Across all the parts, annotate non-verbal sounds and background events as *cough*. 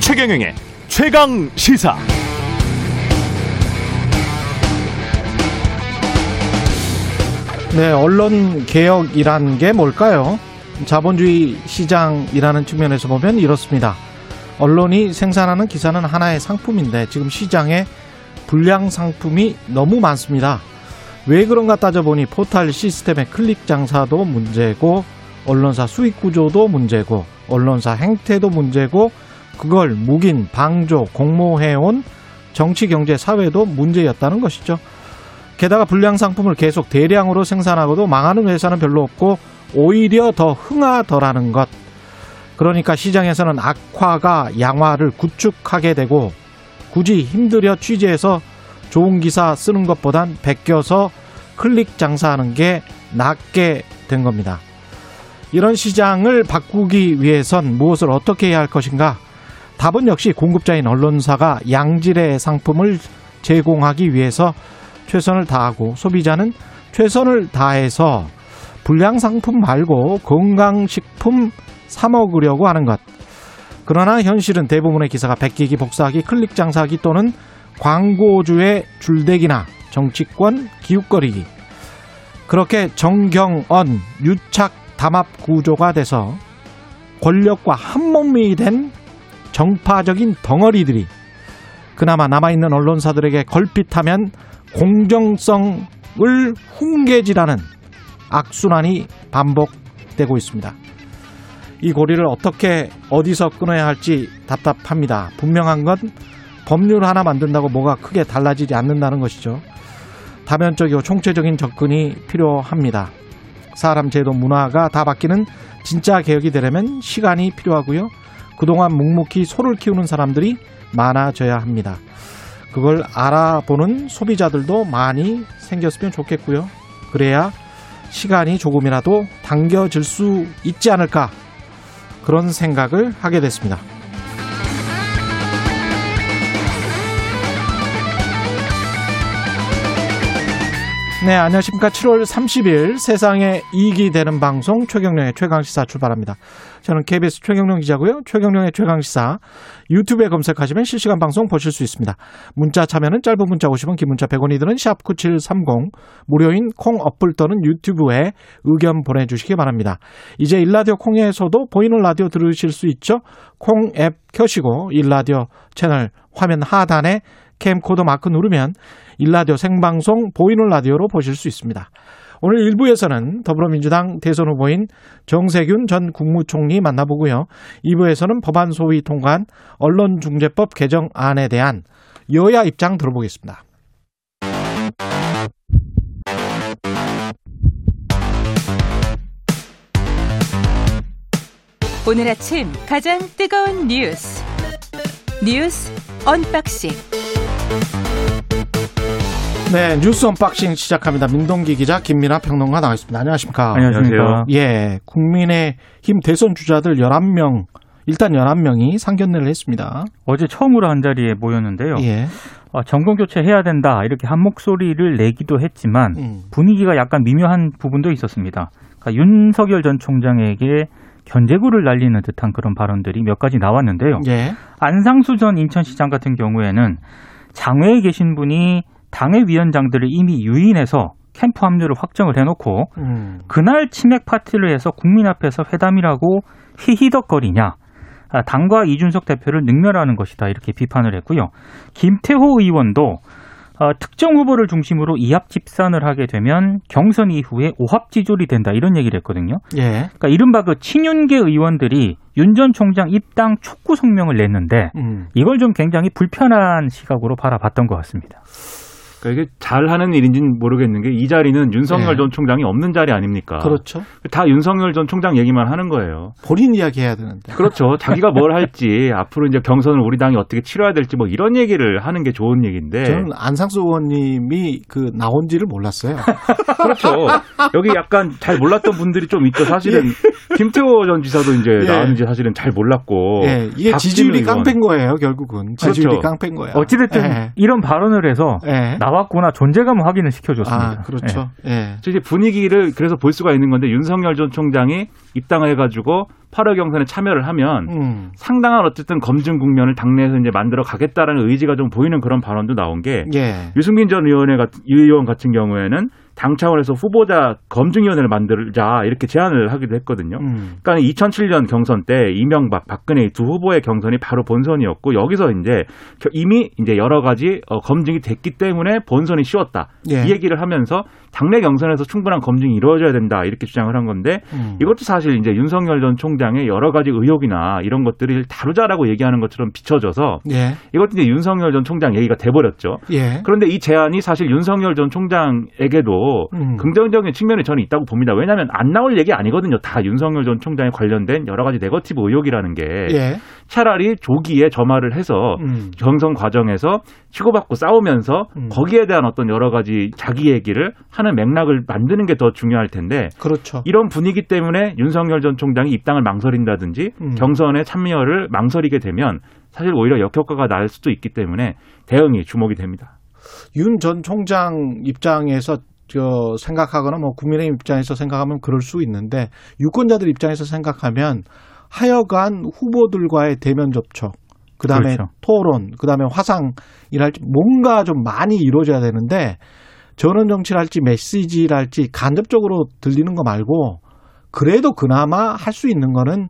최경영의 최강 시사. 네, 언론 개혁이란 게 뭘까요? 자본주의 시장이라는 측면에서 보면 이렇습니다. 언론이 생산하는 기사는 하나의 상품인데 지금 시장에 불량 상품이 너무 많습니다. 왜 그런가 따져보니 포털 시스템의 클릭 장사도 문제고 언론사 수익 구조도 문제고 언론사 행태도 문제고 그걸 묵인, 방조, 공모해온 정치, 경제, 사회도 문제였다는 것이죠. 게다가 불량 상품을 계속 대량으로 생산하고도 망하는 회사는 별로 없고 오히려 더 흥하더라는 것. 그러니까 시장에서는 악화가 양화를 구축하게 되고 굳이 힘들여 취재해서 좋은 기사 쓰는 것보단 베껴서 클릭 장사하는 게 낫게 된 겁니다. 이런 시장을 바꾸기 위해선 무엇을 어떻게 해야 할 것인가? 답은 역시 공급자인 언론사가 양질의 상품을 제공하기 위해서 최선을 다하고 소비자는 최선을 다해서 불량 상품 말고 건강식품 사 먹으려고 하는 것. 그러나 현실은 대부분의 기사가 베끼기, 복사하기, 클릭 장사하기 또는 광고주의 줄대기나 정치권 기웃거리기. 그렇게 정경언 유착 담합 구조가 돼서 권력과 한몸이 된 정파적인 덩어리들이 그나마 남아있는 언론사들에게 걸핏하면 공정성을 훈계질하는 악순환이 반복되고 있습니다. 이 고리를 어떻게 어디서 끊어야 할지 답답합니다. 분명한 건 법률 하나 만든다고 뭐가 크게 달라지지 않는다는 것이죠. 다면적이고 총체적인 접근이 필요합니다. 사람 제도 문화가 다 바뀌는 진짜 개혁이 되려면 시간이 필요하고요. 그동안 묵묵히 소를 키우는 사람들이 많아져야 합니다. 그걸 알아보는 소비자들도 많이 생겼으면 좋겠고요. 그래야 시간이 조금이라도 당겨질 수 있지 않을까 그런 생각을 하게 됐습니다. 네, 안녕하십니까. 7월 30일 세상에 이익이 되는 방송 최경령의 최강시사 출발합니다. 저는 KBS 최경령 기자고요. 최경령의 최강시사 유튜브에 검색하시면 실시간 방송 보실 수 있습니다. 문자 참여는 짧은 문자 50원, 긴 문자 100원이 드는 샵9730 무료인 콩 어플 또는 유튜브에 의견 보내주시기 바랍니다. 이제 일라디오 콩에서도 보이는 라디오 들으실 수 있죠. 콩 앱 켜시고 일라디오 채널 화면 하단에 캠코더 마크 누르면 일라디오 생방송 보이는 라디오로 보실 수 있습니다. 오늘 1부에서는 더불어민주당 대선 후보인 정세균 전 국무총리 만나보고요. 2부에서는 법안 소위 통과한 언론중재법 개정안에 대한 여야 입장 들어보겠습니다. 오늘 아침 가장 뜨거운 뉴스 뉴스 unboxing 네, 뉴스 unboxing 시작합니다. 민동기 기자, 김민아 평론가 나와 있습니다. 안녕하십니까? 안녕하세요. 예, 국민의힘 대선 주자들 11명, 일단 11명이 상견례를 했습니다. 어제 처음으로 한 자리에 모였는데요. 예. 어, 정권 교체해야 된다 이렇게 한 목소리를 내기도 했지만 음. 분위기가 약간 미묘한 부분도 있었습니다. 그러니까 윤석열 전 총장에게 견제구를 날리는 듯한 그런 발언들이 몇 가지 나왔는데요. 예. 안상수 전 인천시장 같은 경우에는 장외에 계신 분이 당의 위원장들을 이미 유인해서 캠프 합류를 확정을 해놓고 음. 그날 치맥 파티를 해서 국민 앞에서 회담이라고 히히덕거리냐. 아, 당과 이준석 대표를 능멸하는 것이다 이렇게 비판을 했고요. 김태호 의원도 어, 특정 후보를 중심으로 이합 집산을 하게 되면 경선 이후에 오합지졸이 된다 이런 얘기를 했거든요. 예. 그러니까 이른바 그 친윤계 의원들이 윤 전 총장 입당 촉구 성명을 냈는데 음. 이걸 좀 굉장히 불편한 시각으로 바라봤던 것 같습니다. 그러니까 이게 잘하는 일인지는 모르겠는 게 이 자리는 윤석열 네. 전 총장이 없는 자리 아닙니까? 그렇죠. 다 윤석열 전 총장 얘기만 하는 거예요. 본인 이야기 해야 되는데. 그렇죠. 자기가 뭘 할지 *laughs* 앞으로 이제 경선을 우리 당이 어떻게 치러야 될지 뭐 이런 얘기를 하는 게 좋은 얘기인데. 저는 안상수 의원님이 그 나온지를 몰랐어요. *laughs* 그렇죠. 여기 약간 잘 몰랐던 분들이 좀 있죠. 사실은 김태호 전 지사도 이제 예. 나왔는지 사실은 잘 몰랐고. 예. 이게 지지율이. 깡패인 거예요, 결국은. 지지율이 그렇죠. 깡패인 거야. 어찌됐든 예. 이런 발언을 해서 예. 나와 나왔구나 존재감을 확인을 시켜줬습니다. 아, 그렇죠. 예. 이제 분위기를 그래서 볼 수가 있는 건데 윤석열 전 총장이 입당을 해가지고 8월 경선에 참여를 하면 음. 상당한 어쨌든 검증 국면을 당내에서 이제 만들어 가겠다라는 의지가 좀 보이는 그런 발언도 나온 게 예. 유승민 전 의원의 같- 의원 같은 경우에는 당 차원에서 후보자 검증위원회를 만들자 이렇게 제안을 하기도 했거든요. 음. 그러니까 2007년 경선 때 이명박, 박근혜 두 후보의 경선이 바로 본선이었고 여기서 이제 겨- 이미 이제 여러 가지 어, 검증이 됐기 때문에 본선이 쉬웠다. 예. 이 얘기를 하면서 당내 경선에서 충분한 검증이 이루어져야 된다 이렇게 주장을 한 건데 음. 이것도 사실 이제 윤석열 전 총장의 여러 가지 의혹이나 이런 것들을 다루자라고 얘기하는 것처럼 비춰져서 예. 이것도 이제 윤석열 전 총장 얘기가 돼버렸죠. 예. 그런데 이 제안이 사실 윤석열 전 총장에게도 음. 긍정적인 측면이 저는 있다고 봅니다. 왜냐하면 안 나올 얘기 아니거든요. 다 윤석열 전 총장에 관련된 여러 가지 네거티브 의혹이라는 게 예. 차라리 조기에 점화를 해서 음. 경선 과정에서 치고받고 싸우면서 음. 거기에 대한 어떤 여러 가지 자기 얘기를 하는 맥락을 만드는 게 더 중요할 텐데 그렇죠. 이런 분위기 때문에 윤석열 전 총장이 입당을 망설인다든지 음. 경선에 참여를 망설이게 되면 사실 오히려 역효과가 날 수도 있기 때문에 대응이 주목이 됩니다. 윤 전 총장 입장에서 저 생각하거나 뭐 국민의힘 입장에서 생각하면 그럴 수 있는데 유권자들 입장에서 생각하면 하여간 후보들과의 대면 접촉 그다음에 그렇죠. 토론 그다음에 화상이랄지 뭔가 좀 많이 이루어져야 되는데 전원 정치랄지 메시지랄지 간접적으로 들리는 거 말고 그래도 그나마 할 수 있는 거는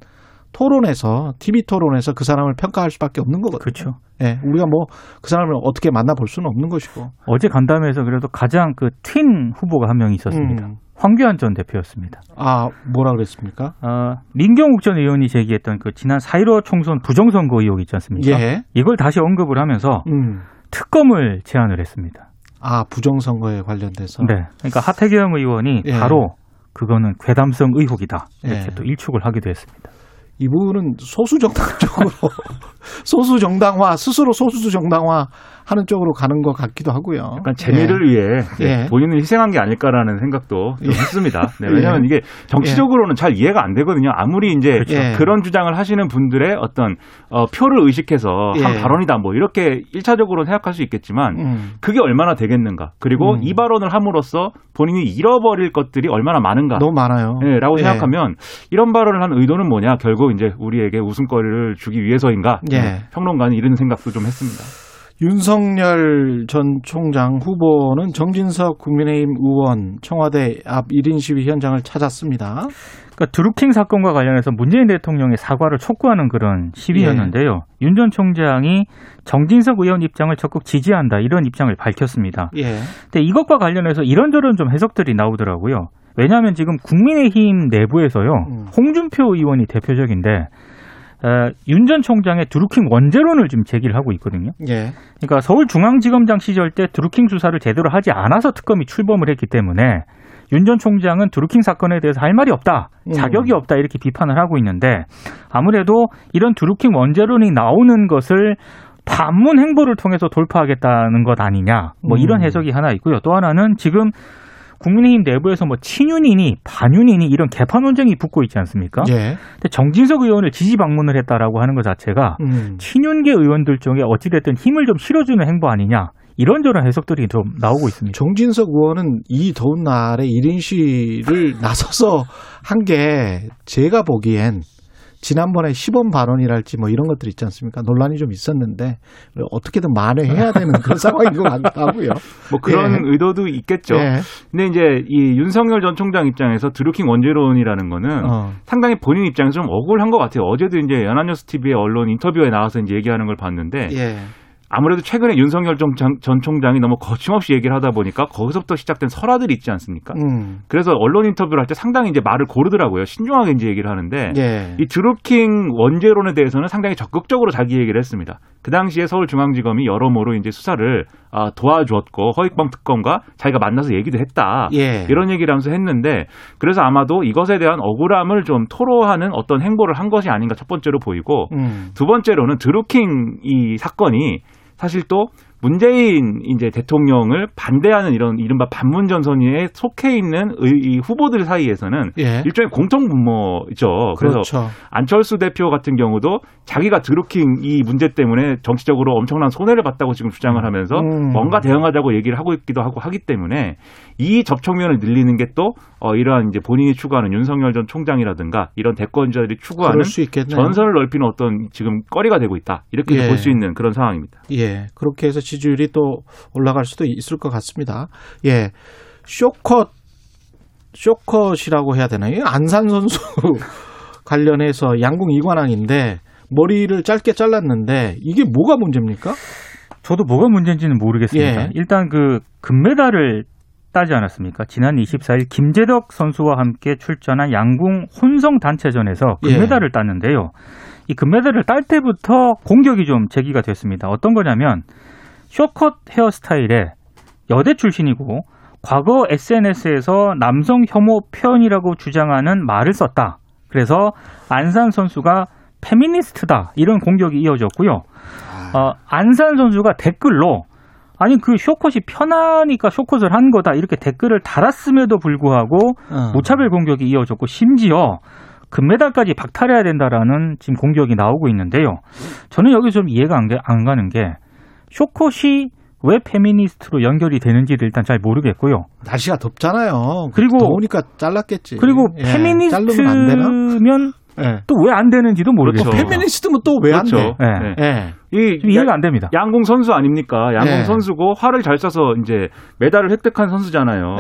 토론에서 TV 토론에서 그 사람을 평가할 수밖에 없는 거거든요. 그렇죠. 예, 우리가 뭐 그 사람을 어떻게 만나볼 수는 없는 것이고. 어제 간담회에서 그래도 가장 그 튄 후보가 한 명 있었습니다. 음. 황교안 전 대표였습니다. 아, 뭐라 그랬습니까? 어, 민경욱 전 의원이 제기했던 그 지난 4.15 총선 부정선거 의혹 있지 않습니까? 예. 이걸 다시 언급을 하면서 음. 특검을 제안을 했습니다. 아, 부정선거에 관련돼서. 네. 그러니까 하태경 의원이 예. 바로 그거는 괴담성 의혹이다. 이렇게 예. 또 일축을 하기도 했습니다. 이분은 소수 정당 쪽으로 *laughs* 소수 정당화 스스로 소수 정당화 하는 쪽으로 가는 것 같기도 하고요. 약간 재미를 위해 네, 예. 본인을 희생한 게 아닐까라는 생각도 좀 예. 했습니다. 네, 예. 왜냐하면 이게 정치적으로는 잘 이해가 안 되거든요. 아무리 이제 그렇죠. 예. 그런 주장을 하시는 분들의 어떤 어, 표를 의식해서 한 예. 발언이다 뭐 이렇게 일차적으로 생각할 수 있겠지만 음. 그게 얼마나 되겠는가. 그리고 음. 이 발언을 함으로써 본인이 잃어버릴 것들이 얼마나 많은가. 너무 많아요. 네, 라고 예. 생각하면 이런 발언을 한 의도는 뭐냐? 결국 이제 우리에게 웃음거리를 주기 위해서인가? 예. 네, 평론가는 이런 생각도 좀 했습니다. 윤석열 전 총장 후보는 정진석 국민의힘 의원 청와대 앞 1인 시위 현장을 찾았습니다. 그러니까 드루킹 사건과 관련해서 문재인 대통령의 사과를 촉구하는 그런 시위였는데요. 예. 윤전 총장이 정진석 의원 입장을 적극 지지한다 이런 입장을 밝혔습니다. 예. 근데 이것과 관련해서 이런저런 좀 해석들이 나오더라고요. 왜냐하면 지금 국민의힘 내부에서요, 음. 홍준표 의원이 대표적인데 윤 전 총장의 드루킹 원죄론을 지금 제기를 하고 있거든요. 예. 그러니까 서울중앙지검장 시절 때 드루킹 수사를 제대로 하지 않아서 특검이 출범을 했기 때문에 윤 전 총장은 드루킹 사건에 대해서 할 말이 없다, 음. 자격이 없다 이렇게 비판을 하고 있는데 아무래도 이런 드루킹 원죄론이 나오는 것을 반문 행보를 통해서 돌파하겠다는 것 아니냐, 뭐 이런 음. 해석이 하나 있고요. 또 하나는 지금 국민의힘 내부에서 뭐 친윤이니 반윤이니 이런 개파 논쟁이 붙고 있지 않습니까? 예. 근데 정진석 의원을 지지 방문을 했다라고 하는 것 자체가 음. 친윤계 의원들 중에 어찌됐든 힘을 좀 실어주는 행보 아니냐 이런저런 해석들이 좀 나오고 있습니다. 정진석 의원은 이 더운 날에 1인 시위를 나서서 한 게 제가 보기엔 지난번에 시범 발언이랄지 뭐 이런 것들 있지 않습니까? 논란이 좀 있었는데 어떻게든 만회해야 되는 그런 *laughs* 상황인 것 같기도 하고요. 뭐 그런 예. 의도도 있겠죠. 예. 근데 이제 이 윤석열 전 총장 입장에서 드루킹 원죄론이라는 거는 어. 상당히 본인 입장에서 좀 억울한 것 같아요. 어제도 이제 연합뉴스 TV의 언론 인터뷰에 나와서 이제 얘기하는 걸 봤는데 예. 아무래도 최근에 윤석열 전, 총장이 너무 거침없이 얘기를 하다 보니까 거기서부터 시작된 설화들이 있지 않습니까? 음. 그래서 언론 인터뷰를 할 때 상당히 이제 말을 고르더라고요. 신중하게 이제 얘기를 하는데 예. 이 드루킹 원죄론에 대해서는 상당히 적극적으로 자기 얘기를 했습니다. 그 당시에 서울중앙지검이 여러모로 이제 수사를 아, 도와주었고 허익범 특검과 자기가 만나서 얘기도 했다. 예. 이런 얘기를 하면서 했는데 그래서 아마도 이것에 대한 억울함을 좀 토로하는 어떤 행보를 한 것이 아닌가 첫 번째로 보이고 음. 두 번째로는 드루킹 이 사건이 사실 또 문재인 이제 대통령을 반대하는 이런 이른바 반문 전선에 속해 있는 의, 이 후보들 사이에서는 예. 일종의 공통 분모죠. 그래서 그렇죠. 안철수 대표 같은 경우도 자기가 드루킹 이 문제 때문에 정치적으로 엄청난 손해를 봤다고 지금 주장을 하면서 음. 뭔가 대응하자고 얘기를 하고 있기도 하고 하기 때문에 이 접촉면을 늘리는 게 또 어, 이러한 이제 본인이 추구하는 윤석열 전 총장이라든가 이런 대권주자들이 추구하는. 전선을 넓히는 어떤 지금 거리가 되고 있다 이렇게 예. 볼수 있는 그런 상황입니다. 예, 그렇게 해서 지지율이 또 올라갈 수도 있을 것 같습니다. 예, 쇼컷, 쇼컷이라고 해야 되나요? 안산 선수 *laughs* 관련해서 양궁 이관왕인데 머리를 짧게 잘랐는데 이게 뭐가 문제입니까? 저도 뭐가 문제인지는 모르겠습니다. 예. 일단 그 금메달을 따지 않았습니까? 지난 24일 김재덕 선수와 함께 출전한 양궁 혼성 단체전에서 예. 금메달을 땄는데요. 이 금메달을 딸 때부터 공격이 좀 제기가 됐습니다. 어떤 거냐면 쇼컷 헤어스타일에 여대 출신이고 과거 SNS에서 남성 혐오 표현이라고 주장하는 말을 썼다. 그래서 안산 선수가 페미니스트다 이런 공격이 이어졌고요. 어, 안산 선수가 댓글로 아니 그 쇼컷이 편하니까 쇼컷을 한 거다 이렇게 댓글을 달았음에도 불구하고 어. 무차별 공격이 이어졌고 심지어 금메달까지 박탈해야 된다라는 지금 공격이 나오고 있는데요. 저는 여기 좀 이해가 안, 가- 안 가는 게 쇼컷이 왜 페미니스트로 연결이 되는지를 일단 잘 모르겠고요. 날씨가 덥잖아요. 그리고- 더우니까 잘랐겠지. 그리고 예? 페미니스트면 예. 또왜 안 되는지도 모르겠어요. 그렇죠. 페미니스트면 또 왜안 그렇죠. 돼? 네. 네. 예. 이좀 이해가 안 됩니다. 양궁 선수 아닙니까? 양궁 예. 선수고 활을 잘 쏴서 이제 메달을 획득한 선수잖아요.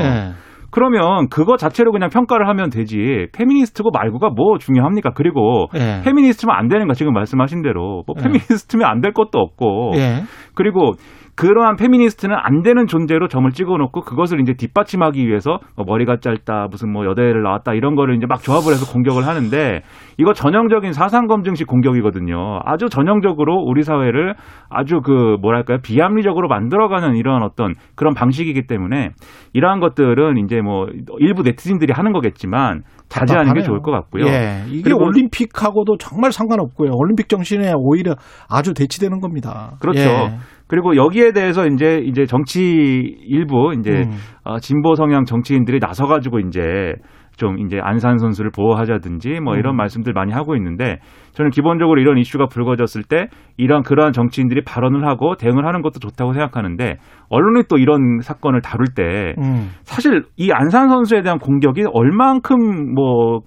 예. 그러면 그거 자체로 그냥 평가를 하면 되지. 페미니스트고 말고가 뭐 중요합니까? 그리고 예. 페미니스트면 안 되는 거 지금 말씀하신 대로 뭐 예. 페미니스트면 안 될 것도 없고 예. 그리고 그러한 페미니스트는 안 되는 존재로 점을 찍어놓고 그것을 이제 뒷받침하기 위해서 뭐 머리가 짧다 무슨 뭐 여대를 나왔다 이런 거를 이제 막 조합을 해서 공격을 하는데 이거 전형적인 사상 검증식 공격이거든요. 아주 전형적으로 우리 사회를 아주 그 뭐랄까요 비합리적으로 만들어가는 이런 어떤 그런 방식이기 때문에 이러한 것들은 이제 뭐 일부 네티즌들이 하는 거겠지만 자제하는 게 답답하네요. 좋을 것 같고요. 예. 이게 그리고- 올림픽하고도 정말 상관없고요. 올림픽 정신에 오히려 아주 대치되는 겁니다. 그렇죠. 예. 그리고 여기에 대해서 이제 이제 정치 일부 이제 음. 어, 진보 성향 정치인들이 나서 가지고 이제 좀 이제 안산 선수를 보호하자든지 뭐 이런 음. 말씀들 많이 하고 있는데 저는 기본적으로 이런 이슈가 불거졌을 때 이런 그러한 정치인들이 발언을 하고 대응을 하는 것도 좋다고 생각하는데 언론이 또 이런 사건을 다룰 때 음. 사실 이 안산 선수에 대한 공격이 얼만큼 뭐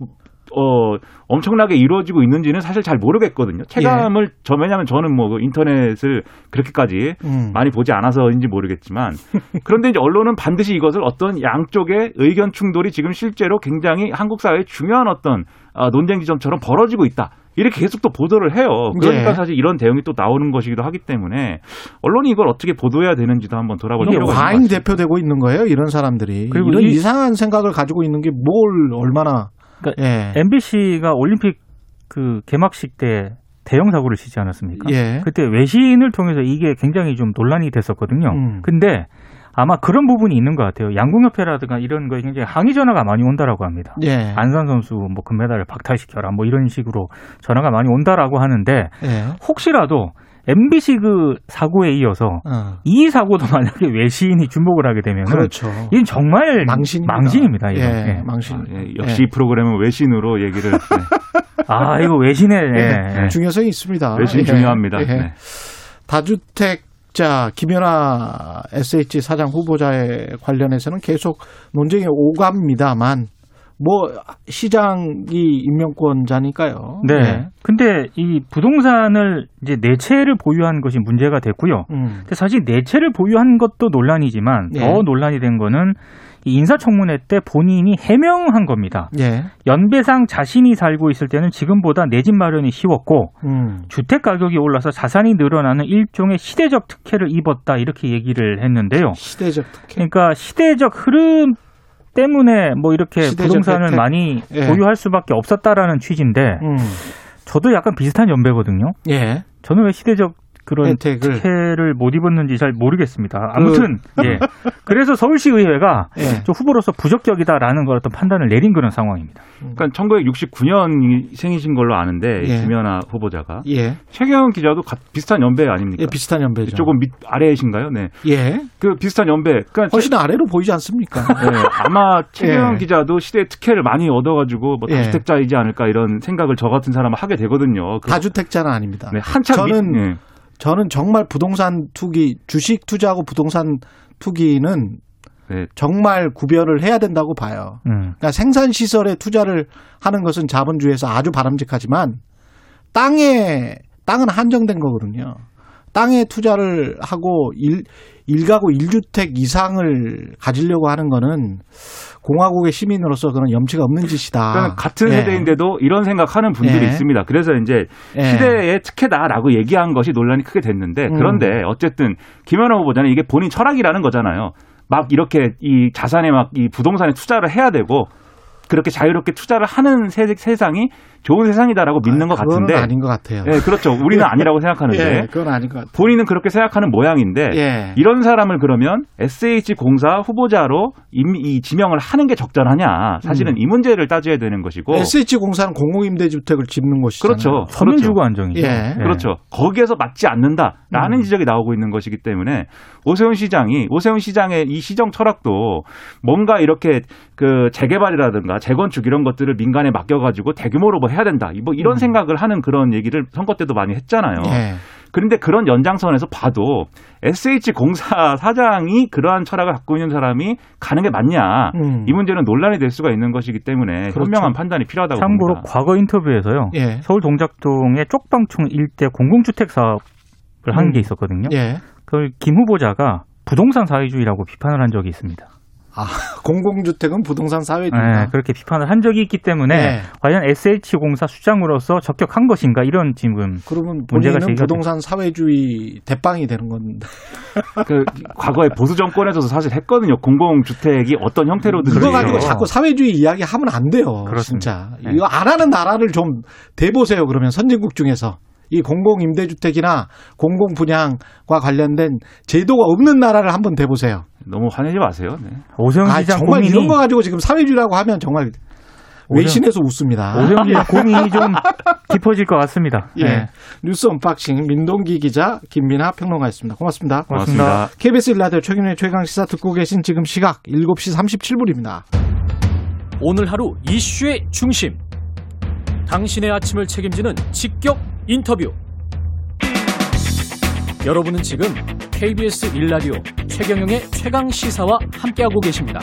어, 엄청나게 이루어지고 있는지는 사실 잘 모르겠거든요. 체감을, 저, 왜냐면 저는 뭐그 인터넷을 그렇게까지 음. 많이 보지 않아서인지 모르겠지만 *laughs* 그런데 이제 언론은 반드시 이것을 어떤 양쪽의 의견 충돌이 지금 실제로 굉장히 한국 사회의 중요한 어떤 아, 논쟁 지점처럼 벌어지고 있다. 이렇게 계속 또 보도를 해요. 그러니까 예. 사실 이런 대응이 또 나오는 것이기도 하기 때문에 언론이 이걸 어떻게 보도해야 되는지도 한번 돌아볼 필요가 있는 것 과잉. 대표되고 있는 거예요, 이런 사람들이. 그리고 이런 이- 이상한 생각을 가지고 있는 게 뭘 얼마나 그러니까 예. MBC가 올림픽 그 개막식 때 대형 사고를 치지 않았습니까? 예. 그때 외신을 통해서 이게 굉장히 좀 논란이 됐었거든요. 음. 근데 아마 그런 부분이 있는 것 같아요. 양궁협회라든가 이런 거에 굉장히 항의 전화가 많이 온다라고 합니다. 예. 안산 선수 뭐 금메달을 박탈시켜라 뭐 이런 식으로 전화가 많이 온다라고 하는데 예. 혹시라도 MBC 그 사고에 이어서 어. 이 사고도 만약에 외신이 주목을 하게 되면 그렇죠. 이건 정말 망신입니다. 망신입니다. 이거. 예, 예. 망신. 아, 예, 역시 이 프로그램은 외신으로 얘기를 네. 아 이거 외신에 예, 예. 중요성이 있습니다. 외신이 예. 중요합니다. 예. 네. 다주택 자 김연아 SH 사장 후보자에 관련해서는 계속 논쟁이 오갑니다만 뭐 시장이 임명권자니까요. 네. 예. 근데 이 부동산을 이제 네 채를 보유한 것이 문제가 됐고요. 음. 근데 사실 네 채를 보유한 것도 논란이지만 예. 더 논란이 된 거는 이 인사청문회 때 본인이 해명한 겁니다. 예. 연배상 자신이 살고 있을 때는 지금보다 내 집 마련이 쉬웠고 음. 주택 가격이 올라서 자산이 늘어나는 일종의 시대적 특혜를 입었다 이렇게 얘기를 했는데요. 시대적 특혜. 그러니까 시대적 흐름 때문에 뭐 이렇게 부동산을 혜택. 많이 예. 보유할 수밖에 없었다라는 취지인데 음. 저도 약간 비슷한 연배거든요. 예. 저는 왜 시대적 그런 혜택을. 특혜를 못 입었는지 잘 모르겠습니다. 아무튼 *laughs* 예. 그래서 서울시 의회가 예. 좀 후보로서 부적격이다라는 걸 어떤 판단을 내린 그런 상황입니다. 그러니까 1969년 생이신 걸로 아는데 예. 김연아 후보자가 예. 최경영 기자도 가- 비슷한 연배 아닙니까? 예, 비슷한 연배죠. 조금 밑 아래이신가요? 네. 예. 그 비슷한 연배. 그러니까 훨씬 아래로 보이지 않습니까? 네, 아마 최경영 예. 기자도 시대의 특혜를 많이 얻어가지고 뭐 예. 다주택자이지 않을까 이런 생각을 저 같은 사람은 하게 되거든요. 그- 다주택자는 아닙니다. 네, 한참 저는 밑, 예. 저는 정말 부동산 투기, 주식 투자하고 부동산 투기는 네. 정말 구별을 해야 된다고 봐요. 음. 그러니까 생산 시설에 투자를 하는 것은 자본주의에서 아주 바람직하지만 땅에 땅은 한정된 거거든요. 땅에 투자를 하고 일, 일가구 1주택 이상을 가지려고 하는 거는 공화국의 시민으로서 그런 염치가 없는 짓이다. 그러니까 같은 예. 세대인데도 이런 생각하는 분들이 예. 있습니다. 그래서 이제 예. 시대의 특혜다라고 얘기한 것이 논란이 크게 됐는데 음. 그런데 어쨌든 김연아 후보자는 이게 본인 철학이라는 거잖아요. 막 이렇게 이 자산에 막 이 부동산에 투자를 해야 되고 그렇게 자유롭게 투자를 하는 세, 세상이 좋은 세상이다라고 믿는 것 그거는 같은데 아닌 것 같아요. 예, 그렇죠. 우리는 *laughs* 아니라고 생각하는데 예, 그건 아닌 것 같아요. 본인은 그렇게 생각하는 모양인데 예. 이런 사람을 그러면 SH공사 후보자로 임- 이 지명을 하는 게 적절하냐? 사실은 음. 이 문제를 따져야 되는 것이고 SH공사는 공공임대주택을 짓는 곳이잖아요. 그렇죠. 서민주거 안정이죠. 예. 그렇죠. 거기에서 맞지 않는다라는 음. 지적이 나오고 있는 것이기 때문에 오세훈 시장이 오세훈 시장의 이 시정 철학도 뭔가 이렇게 그 재개발이라든가 재건축 이런 것들을 민간에 맡겨가지고 대규모로 뭐 해야 된다. 뭐 이런 음. 생각을 하는 그런 얘기를 선거 때도 많이 했잖아요. 예. 그런데 그런 연장선에서 봐도 SH 공사 *laughs* 사장이 그러한 철학을 갖고 있는 사람이 가는 게 맞냐? 음. 이 문제는 논란이 될 수가 있는 것이기 때문에 그렇죠. 현명한 판단이 필요하다고 참고로 봅니다. 과거 인터뷰에서요. 예. 서울 동작동의 쪽방촌 일대 공공주택 사업을 한 음. 게 있었거든요. 예. 그걸 김 후보자가 부동산 사회주의라고 비판을 한 적이 있습니다. 아, *laughs* 공공주택은 부동산 사회주의다. 네, 그렇게 비판을 한 적이 있기 때문에 네. 과연 SH공사 수장으로서 적격한 것인가 이런 지금 그러면 문제가 본인은 부동산 사회주의 대빵이 되는 건데. *laughs* 그 과거에 보수 정권에서도 사실 했거든요. 공공주택이 어떤 형태로든 그거 그렇죠. 가지고 자꾸 사회주의 이야기 하면 안 돼요. 그렇습니다. 진짜. 네. 이거 안 하는 나라를 좀 대보세요. 그러면 선진국 중에서. 이 공공 임대주택이나 공공 분양과 관련된 제도가 없는 나라를 한번 대보세요. 너무 화내지 마세요. 네. 오세훈 아, 시장 정말 고민이 이런 거 가지고 지금 사회주의라고 하면 정말 오세훈- 외신에서 웃습니다. 오세훈 시장 *laughs* 고민이 좀 깊어질 것 같습니다. 예. 네. 뉴스 unboxing 민동기 기자 김민하 평론가였습니다. 고맙습니다. 고맙습니다. KBS 일라디오 최경영의 최강 시사 듣고 계신 지금 시각 7시 37분입니다. 오늘 하루 이슈의 중심. 당신의 아침을 책임지는 직격 인터뷰. 여러분은 지금 KBS 일라디오 최경영의 최강 시사와 함께하고 계십니다.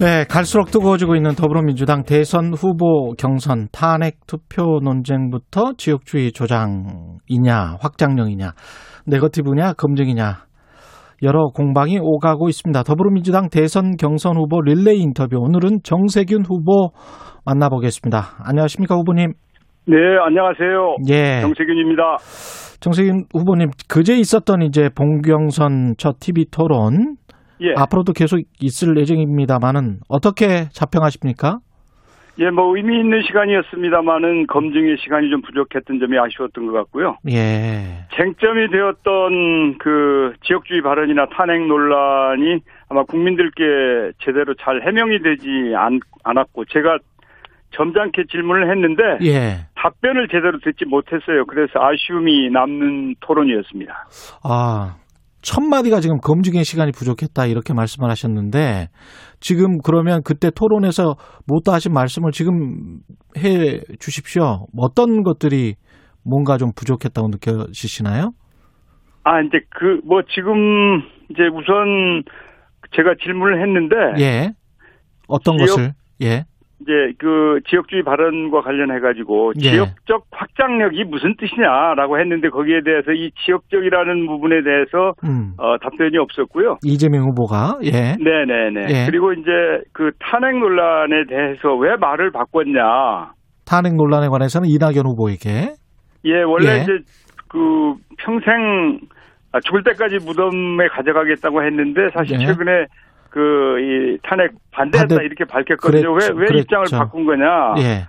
네, 갈수록 뜨거워지고 있는 더불어민주당 대선 후보 경선 탄핵 투표 논쟁부터 지역주의 조장이냐, 확장령이냐, 네거티브냐, 검증이냐, 여러 공방이 오가고 있습니다. 더불어민주당 대선 경선 후보 릴레이 인터뷰. 오늘은 정세균 후보 만나보겠습니다. 안녕하십니까, 후보님? 네, 안녕하세요. 예. 정세균입니다. 정세균 후보님, 그제 있었던 이제 봉경선 첫 TV 토론, 예. 앞으로도 계속 있을 예정입니다만은 어떻게 자평하십니까? 예, 뭐 의미 있는 시간이었습니다만은 검증의 시간이 좀 부족했던 점이 아쉬웠던 것 같고요. 예. 쟁점이 되었던 그 지역주의 발언이나 탄핵 논란이 아마 국민들께 제대로 잘 해명이 되지 않, 않았고 제가 점잖게 질문을 했는데 예. 답변을 제대로 듣지 못했어요. 그래서 아쉬움이 남는 토론이었습니다. 아, 첫 마디가 지금 검증의 시간이 부족했다 이렇게 말씀을 하셨는데 지금 그러면 그때 토론에서 못다 하신 말씀을 지금 해 주십시오. 어떤 것들이 뭔가 좀 부족했다고 느껴지시나요? 아, 이제 그 뭐 지금 이제 우선 제가 질문을 했는데 예. 어떤 지역- 것을? 예. 이제 그 지역주의 발언과 관련해 가지고 예. 지역적 확장력이 무슨 뜻이냐라고 했는데 거기에 대해서 이 지역적이라는 부분에 대해서 음. 어, 답변이 없었고요. 이재명 후보가 예. 네네네. 예. 그리고 이제 그 탄핵 논란에 대해서 왜 말을 바꿨냐. 탄핵 논란에 관해서는 이낙연 후보에게 예, 원래 예. 이제 그 평생 아, 죽을 때까지 무덤에 가져가겠다고 했는데 사실 예. 최근에 그 이 탄핵 반대했다 반대- 이렇게 밝혔거든요. 그랬죠. 왜 왜 그랬죠. 입장을 바꾼 거냐? 예.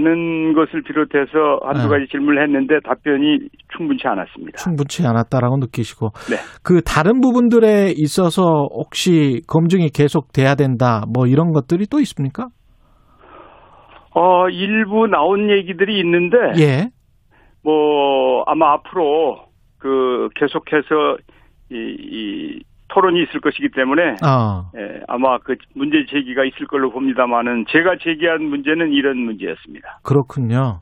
는 것을 비롯해서 한두 네. 가지 질문을 했는데 답변이 충분치 않았습니다. 충분치 않았다라고 느끼시고 네. 그 다른 부분들에 있어서 혹시 검증이 계속 돼야 된다 뭐 이런 것들이 또 있습니까? 어, 일부 나온 얘기들이 있는데 예. 뭐 아마 앞으로 그 계속해서 이, 이 토론이 있을 것이기 때문에 어. 예, 아마 그 문제 제기가 있을 걸로 봅니다만은 제가 제기한 문제는 이런 문제였습니다. 그렇군요.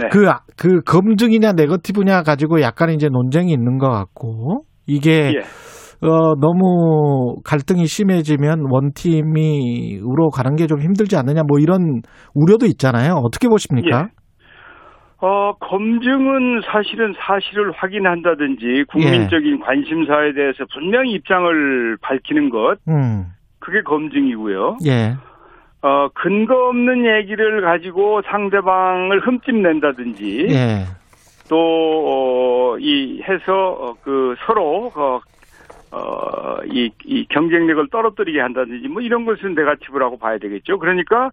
네. 그, 그 검증이냐 네거티브냐 가지고 약간 이제 논쟁이 있는 것 같고 이게 예. 어, 너무 갈등이 심해지면 원팀이 우로 가는 게 좀 힘들지 않느냐 뭐 이런 우려도 있잖아요. 어떻게 보십니까? 어, 검증은 사실은 사실을 확인한다든지 국민적인 관심사에 대해서 분명히 입장을 밝히는 것, 음. 그게 검증이고요. 예. 어, 근거 없는 얘기를 가지고 상대방을 흠집낸다든지, 예. 또, 어, 이, 해서, 어, 그, 서로, 어, 어, 이, 이 경쟁력을 떨어뜨리게 한다든지, 뭐 이런 것은 네가티브라고 봐야 되겠죠. 그러니까,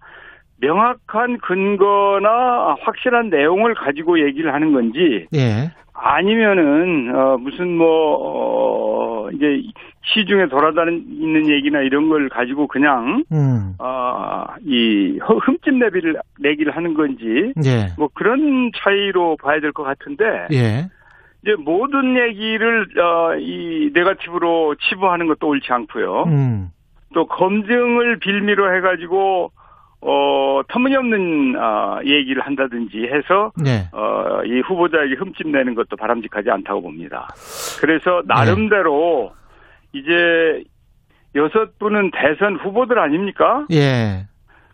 명확한 근거나 확실한 내용을 가지고 얘기를 하는 건지, 예. 아니면은 어 무슨 뭐 어, 이제 시중에 돌아다니는 얘기나 이런 걸 가지고 그냥 음. 어이 흠집 내기를 내기를 하는 건지 예. 뭐 그런 차이로 봐야 될 것 같은데 예. 이제 모든 얘기를 어이 네가티브로 치부하는 것도 옳지 않고요. 음. 또 검증을 빌미로 해가지고 어 터무니없는 어, 얘기를 한다든지 해서 네. 어, 이 후보자에게 흠집 내는 것도 바람직하지 않다고 봅니다. 그래서 나름대로 이제 여섯 분은 대선 후보들 아닙니까? 예.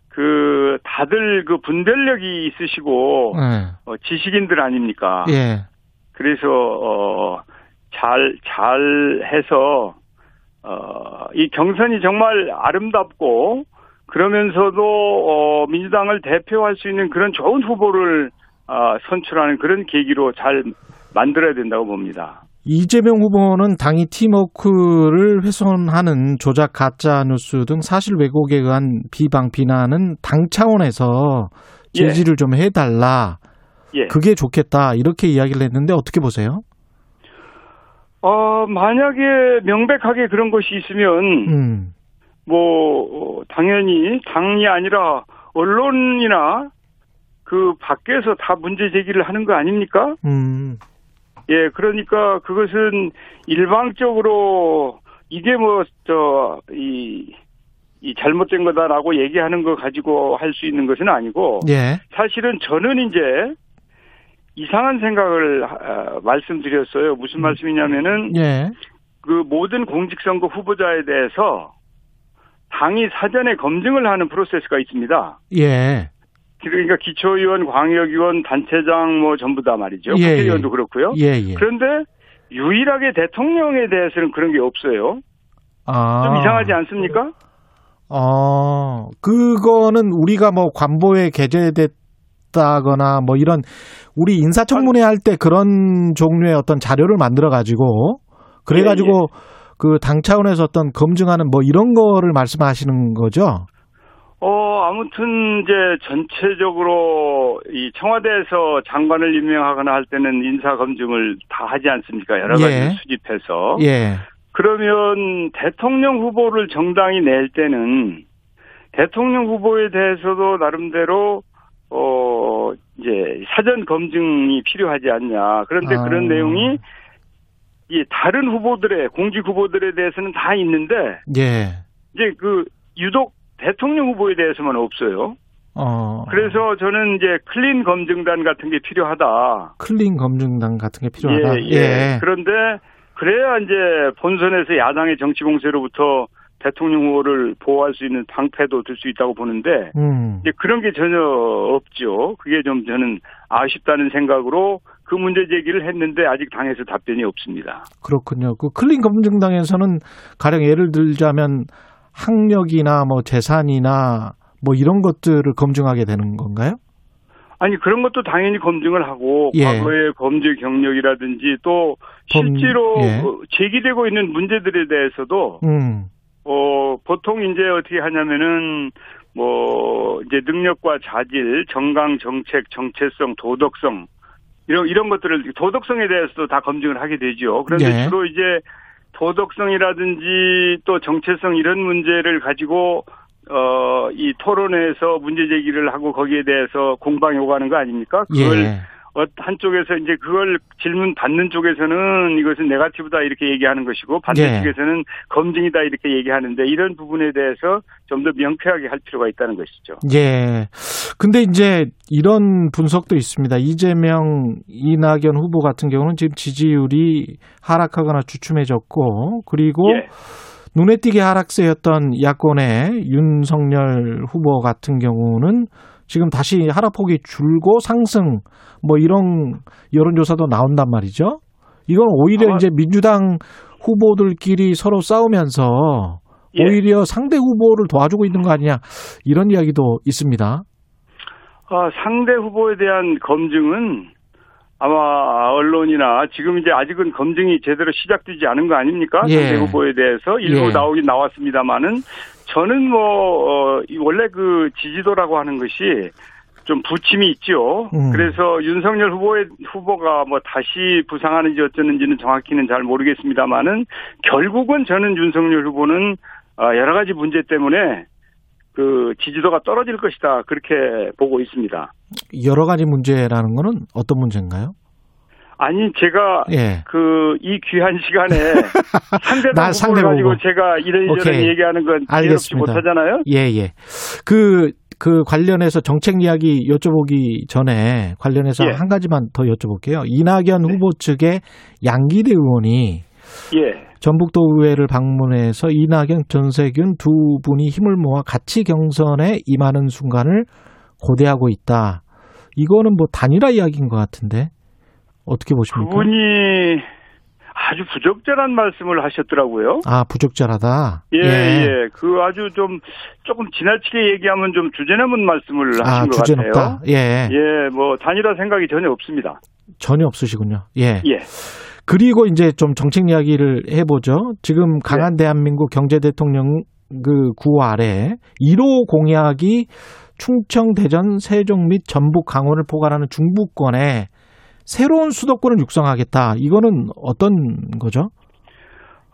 그 다들 그 분별력이 있으시고 예. 어, 지식인들 아닙니까? 예. 그래서 어, 잘 잘 해서 어, 이 경선이 정말 아름답고 그러면서도 어, 민주당을 대표할 수 있는 그런 좋은 후보를 어, 선출하는 그런 계기로 잘 만들어야 된다고 봅니다. 이재명 후보는 당이 팀워크를 훼손하는 조작 가짜 뉴스 등 사실 왜곡에 의한 비방 비난은 당 차원에서 예. 제지를 좀 해달라. 예. 그게 좋겠다. 이렇게 이야기를 했는데 어떻게 보세요? 어, 만약에 명백하게 그런 것이 있으면 음. 뭐 어, 당연히 당이 아니라 언론이나 그 밖에서 다 문제 제기를 하는 거 아닙니까? 음. 예, 그러니까 그것은 일방적으로 이게 뭐 저이 이 잘못된 거다라고 얘기하는 거 가지고 할 수 있는 것은 아니고 예. 사실은 저는 이제 이상한 생각을 아, 말씀드렸어요. 무슨 말씀이냐면은 예. 그 모든 공직선거 후보자에 대해서 당이 사전에 검증을 하는 프로세스가 있습니다. 예. 그러니까 기초의원, 광역의원, 단체장 뭐 전부 다 말이죠. 예, 국회의원도 예. 그렇고요. 예, 예. 그런데 유일하게 대통령에 대해서는 그런 게 없어요. 아. 좀 이상하지 않습니까? 어, 그거는 우리가 뭐 관보에 게재됐다거나 뭐 이런 우리 인사청문회 할 때 그런 종류의 어떤 자료를 만들어 가지고 그래 가지고 그 당 차원에서 어떤 검증하는 뭐 이런 거를 말씀하시는 거죠? 어, 아무튼 이제 전체적으로 이 청와대에서 장관을 임명하거나 할 때는 인사 검증을 다 하지 않습니까? 여러 가지 예. 수집해서. 예. 그러면 대통령 후보를 정당이 낼 때는 대통령 후보에 대해서도 나름대로 어 이제 사전 검증이 필요하지 않냐. 그런데 아. 그런 내용이 이 다른 후보들의 공직 후보들에 대해서는 다 있는데 예. 이제 그 유독 대통령 후보에 대해서만 없어요. 어. 그래서 저는 이제 clean 검증단 같은 게 필요하다. clean 검증단 같은 게 필요하다. 예, 예. 그런데 그래야 이제 본선에서 야당의 정치 공세로부터 대통령 후보를 보호할 수 있는 방패도 될 수 있다고 보는데 음. 이제 그런 게 전혀 없죠. 그게 좀 저는 아쉽다는 생각으로 그 문제 제기를 했는데 아직 당에서 답변이 없습니다. 그렇군요. 그 클린 검증당에서는 가령 예를 들자면 학력이나 뭐 재산이나 뭐 이런 것들을 검증하게 되는 건가요? 아니 그런 것도 당연히 검증을 하고 예. 과거의 범죄 경력이라든지 또 범- 실제로 예. 어, 제기되고 있는 문제들에 대해서도 음. 어 보통 이제 어떻게 하냐면은 뭐 이제 능력과 자질, 정강 정책, 정체성, 도덕성 이런 이런 것들을 도덕성에 대해서도 다 검증을 하게 되죠. 그런데 네. 주로 이제 도덕성이라든지 또 정체성 이런 문제를 가지고 어 이 토론회에서 문제 제기를 하고 거기에 대해서 공방 요구하는 거 아닙니까? 그걸 예. 어, 한쪽에서 이제 그걸 질문 받는 쪽에서는 이것은 네가티브다 이렇게 얘기하는 것이고 반대 예. 쪽에서는 검증이다 이렇게 얘기하는데 이런 부분에 대해서 좀 더 명쾌하게 할 필요가 있다는 것이죠. 예. 근데 이제 이런 분석도 있습니다. 이재명, 이낙연 후보 같은 경우는 지금 지지율이 하락하거나 주춤해졌고, 그리고 예. 눈에 띄게 하락세였던 야권의 윤석열 후보 같은 경우는 지금 다시 하락폭이 줄고 상승, 뭐 이런 여론조사도 나온단 말이죠. 이건 오히려 아마- 이제 민주당 후보들끼리 서로 싸우면서 예. 오히려 상대 후보를 도와주고 있는 거 아니냐 이런 이야기도 있습니다. 아, 상대 후보에 대한 검증은 아마 언론이나 지금 이제 아직은 검증이 제대로 시작되지 않은 거 아닙니까? 예. 상대 후보에 대해서 일부 예. 나오긴 나왔습니다만은 저는 뭐 어, 이 원래 그 지지도라고 하는 것이 좀 부침이 있죠. 음. 그래서 윤석열 후보의 후보가 뭐 다시 부상하는지 어쩌는지는 정확히는 잘 모르겠습니다만은 결국은 저는 윤석열 후보는 아, 여러 가지 문제 때문에 그 지지도가 떨어질 것이다 그렇게 보고 있습니다. 여러 가지 문제라는 거는 어떤 문제인가요? 아니 제가 예. 그이 귀한 시간에 *laughs* 상대방 상대 가지고. 제가 이런저런 오케이. 얘기하는 건 알겠습니다. 못하잖아요. 예, 예. 그, 그 관련해서 정책 이야기 여쭤보기 전에 관련해서 예. 한 가지만 더 여쭤볼게요. 이낙연 네. 후보 측의 양기대 의원이 예. 전북도 의회를 방문해서 이낙연, 전세균 두 분이 힘을 모아 같이 경선에 임하는 순간을 고대하고 있다. 이거는 뭐 단일화 이야기인 것 같은데 어떻게 보십니까? 그분이 아주 부적절한 말씀을 하셨더라고요. 아 부적절하다. 예, 예. 그 아주 좀 조금 지나치게 얘기하면 좀 주제넘은 말씀을 아 하신 것 주제 같아요. 예. 예, 뭐 단일화 생각이 전혀 없습니다. 전혀 없으시군요. 예. 예. 그리고 이제 좀 정책 이야기를 해보죠. 지금 네. 강한 대한민국 경제 대통령 그 구호 아래 1호 공약이 충청, 대전, 세종 및 전북, 강원을 포괄하는 중부권에 새로운 수도권을 육성하겠다. 이거는 어떤 거죠?